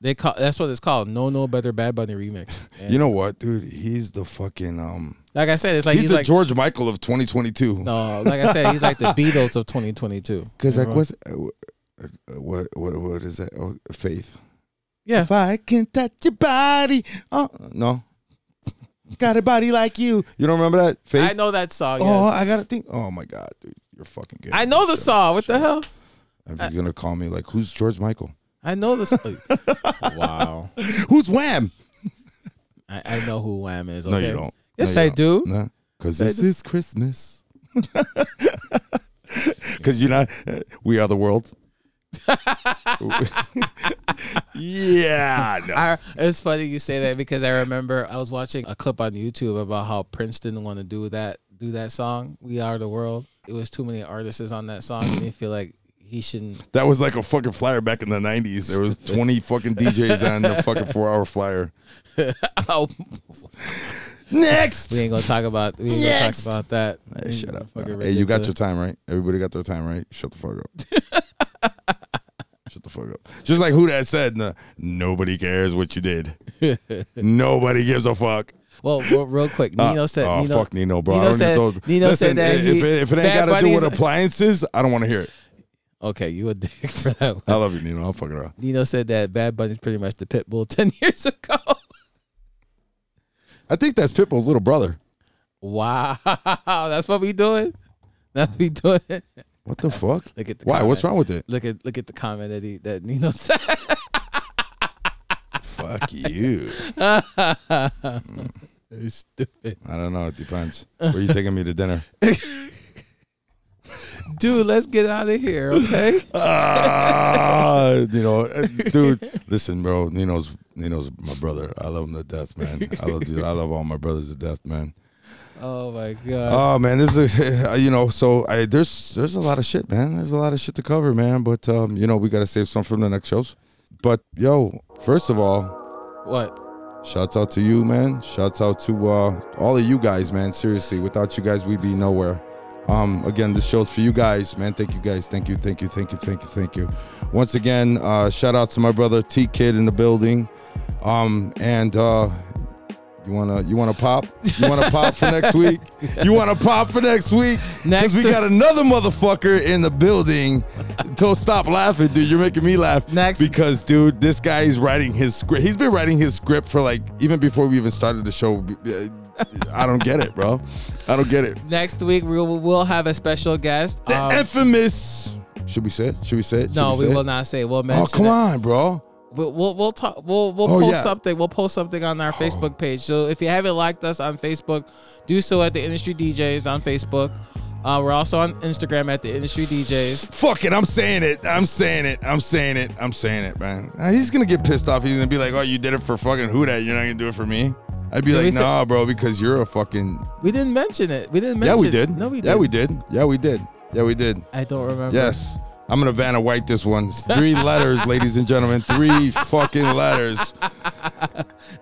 they call that's what it's called. No, no better Bad Bunny remix. And You know what, dude? He's the fucking um. like I said, it's like he's, he's, the like George Michael of 2022. no, like I said, he's like the Beatles of 2022. Because like what's uh, uh, what what what is that? Oh, faith. yeah, If I can touch your body, oh no, got a body like you. You don't remember that? Faith. I know that song. Oh, yes. I gotta think. Oh my god, dude, you're fucking good. I know the song. What the hell? If you're gonna call me like, who's George Michael? I know the song. wow. Who's Wham? I, I know who Wham is. No, okay? you don't. Yes, No, you I don't. do. No, because I this do. is Christmas. Because you know, uh, we are the world. Yeah, no. I, it's funny you say that because I remember I was watching a clip on YouTube about how Prince didn't want to do that do that song "We Are the World." It was too many artists on that song, and he feel like he shouldn't. That was like a fucking flyer back in the '90s. There was 20 fucking DJs on the fucking four-hour flyer. oh, Next. we ain't gonna talk about. We ain't Next. gonna talk about that. Hey, shut up. Hey, you got your time right. Everybody got their time right. Shut the fuck up. Shut the fuck up. Just like who that said, "Nah, nobody cares what you did. nobody gives a fuck. Well, well, real quick, Uh, Nino said. oh Nino, fuck Nino, bro. Nino said- throw, Nino listen, said that if, he- it, if it ain't got to do with appliances, I don't want to hear it. Okay, you a dick for that. One. I love you, Nino. I'm fucking around. Nino said that Bad Bunny's pretty much the Pitbull ten years ago. I think that's Pitbull's little brother. Wow, that's what we doing. That's what we doing. What the fuck? Look at the Why? What's comment. wrong with it? Look at look at the comment that he that Nino said. Fuck you. You're stupid, I don't know. It depends. Where are you taking me to dinner? dude. Let's get out of here, okay? Ah, you know, uh, dude. Listen, bro. Nino's Nino's my brother. I love him to death, man. I love dude, I love all my brothers to death, man. Oh my god. Oh man, this is a, you know. So I there's there's a lot of shit, man. There's a lot of shit to cover, man. But um, you know, we gotta save some from the next shows. But yo, first of all, what? Shouts out to you, man. Shouts out to uh, all of you guys, man. Seriously, without you guys, we'd be nowhere. Um, again, this show's for you guys, man. Thank you guys. Thank you, thank you, thank you, thank you, thank you. Once again, uh, shout out to my brother T-Kidd in the building. Um, and uh, you wanna you wanna pop? You wanna pop for next week? You wanna pop for next week? Next Because we got another motherfucker in the building. Don't stop laughing, dude. You're making me laugh. Next- because dude, this guy is writing his script. He's been writing his script for like even before we even started the show. I don't get it, bro. I don't get it. Next week we will we'll have a special guest. The Um, infamous. Should we say it? Should we say it? Should no, we it? will not say. it. We'll mention. Oh come it. on, bro. We'll, we'll we'll talk. We'll we'll Oh, post yeah. something. We'll post something on our Facebook page. So if you haven't liked us on Facebook, do so at the Industry DJs on Facebook. Uh, we're also on Instagram at the Industry DJs. Fuck it, I'm saying it. I'm saying it. I'm saying it. I'm saying it, man. He's gonna get pissed off. He's gonna be like, "Oh, you did it for fucking who that? You're not gonna do it for me." I'd be like, "Nah, bro, because you're a fucking." We didn't mention it. We didn't mention. Yeah, we did. No, we did. Yeah, we did. Yeah, we did. Yeah, we did. I don't remember. Yes. I'm gonna Vanna White this one. It's three letters, ladies and gentlemen. Three fucking letters.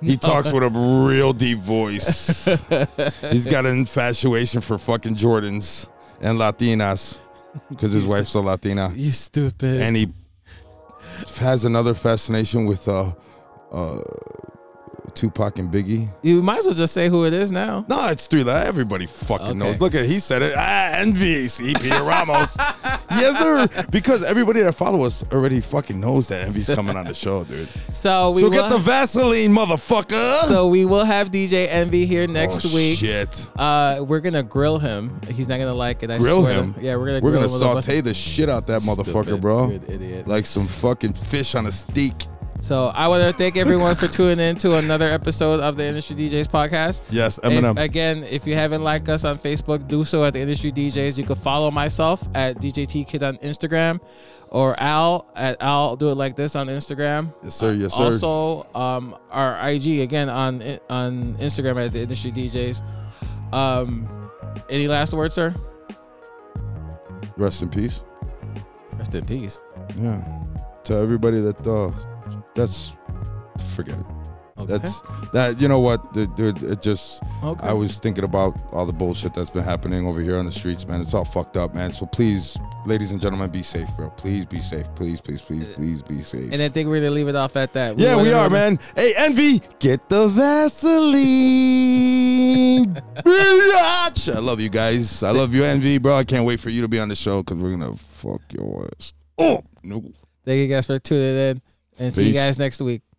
He talks with a real deep voice. He's got an infatuation for fucking Jordans and Latinas because his wife's a Latina, You stupid. and he has another fascination with uh, uh, Tupac and Biggie. you might as well just say who it is now. No, it's three letters. Everybody fucking Okay. knows. Look at he said it. Ah, Peter Ramos. yes, sir. Because everybody that follow us already fucking knows that Envy's coming on the show, dude. So we so will get the Vaseline, motherfucker. so we will have DJ Envy here next Oh, week. Shit. Uh, we're gonna grill him. He's not gonna like it. I Grill swear to- him? Yeah, we're gonna. We're grill gonna saute the shit out that bit. motherfucker, Stupid. bro. Idiot. Like some fucking fish on a steak. So I want to thank everyone for tuning in to another episode of the Industry DJs podcast. Yes, If- Eminem. again, if you haven't liked us on Facebook, do so at the Industry DJs. You can follow myself at DJ T-Kidd on Instagram, or Al at Al Do It Like This on Instagram. yes, sir. Yes, sir. Also, um, our IG again on on Instagram at the Industry DJs. Um, any last words, sir? Rest in peace. Rest in peace. Yeah. To everybody that uh, that's forget it. Okay. That's that. You know what, dude? dude, It just. okay. I was thinking about all the bullshit that's been happening over here on the streets, man. It's all fucked up, man. So please, ladies and gentlemen, be safe, bro. Please be safe. Please, please, please, please be safe. and I think we're gonna leave it off at that. yeah, we are, man. Hey, Envy, get the Vaseline. I love you guys. I love you, Envy, bro. I can't wait for you to be on the show because we're gonna fuck your ass. Oh no. Thank you guys for tuning in, and see you guys next week.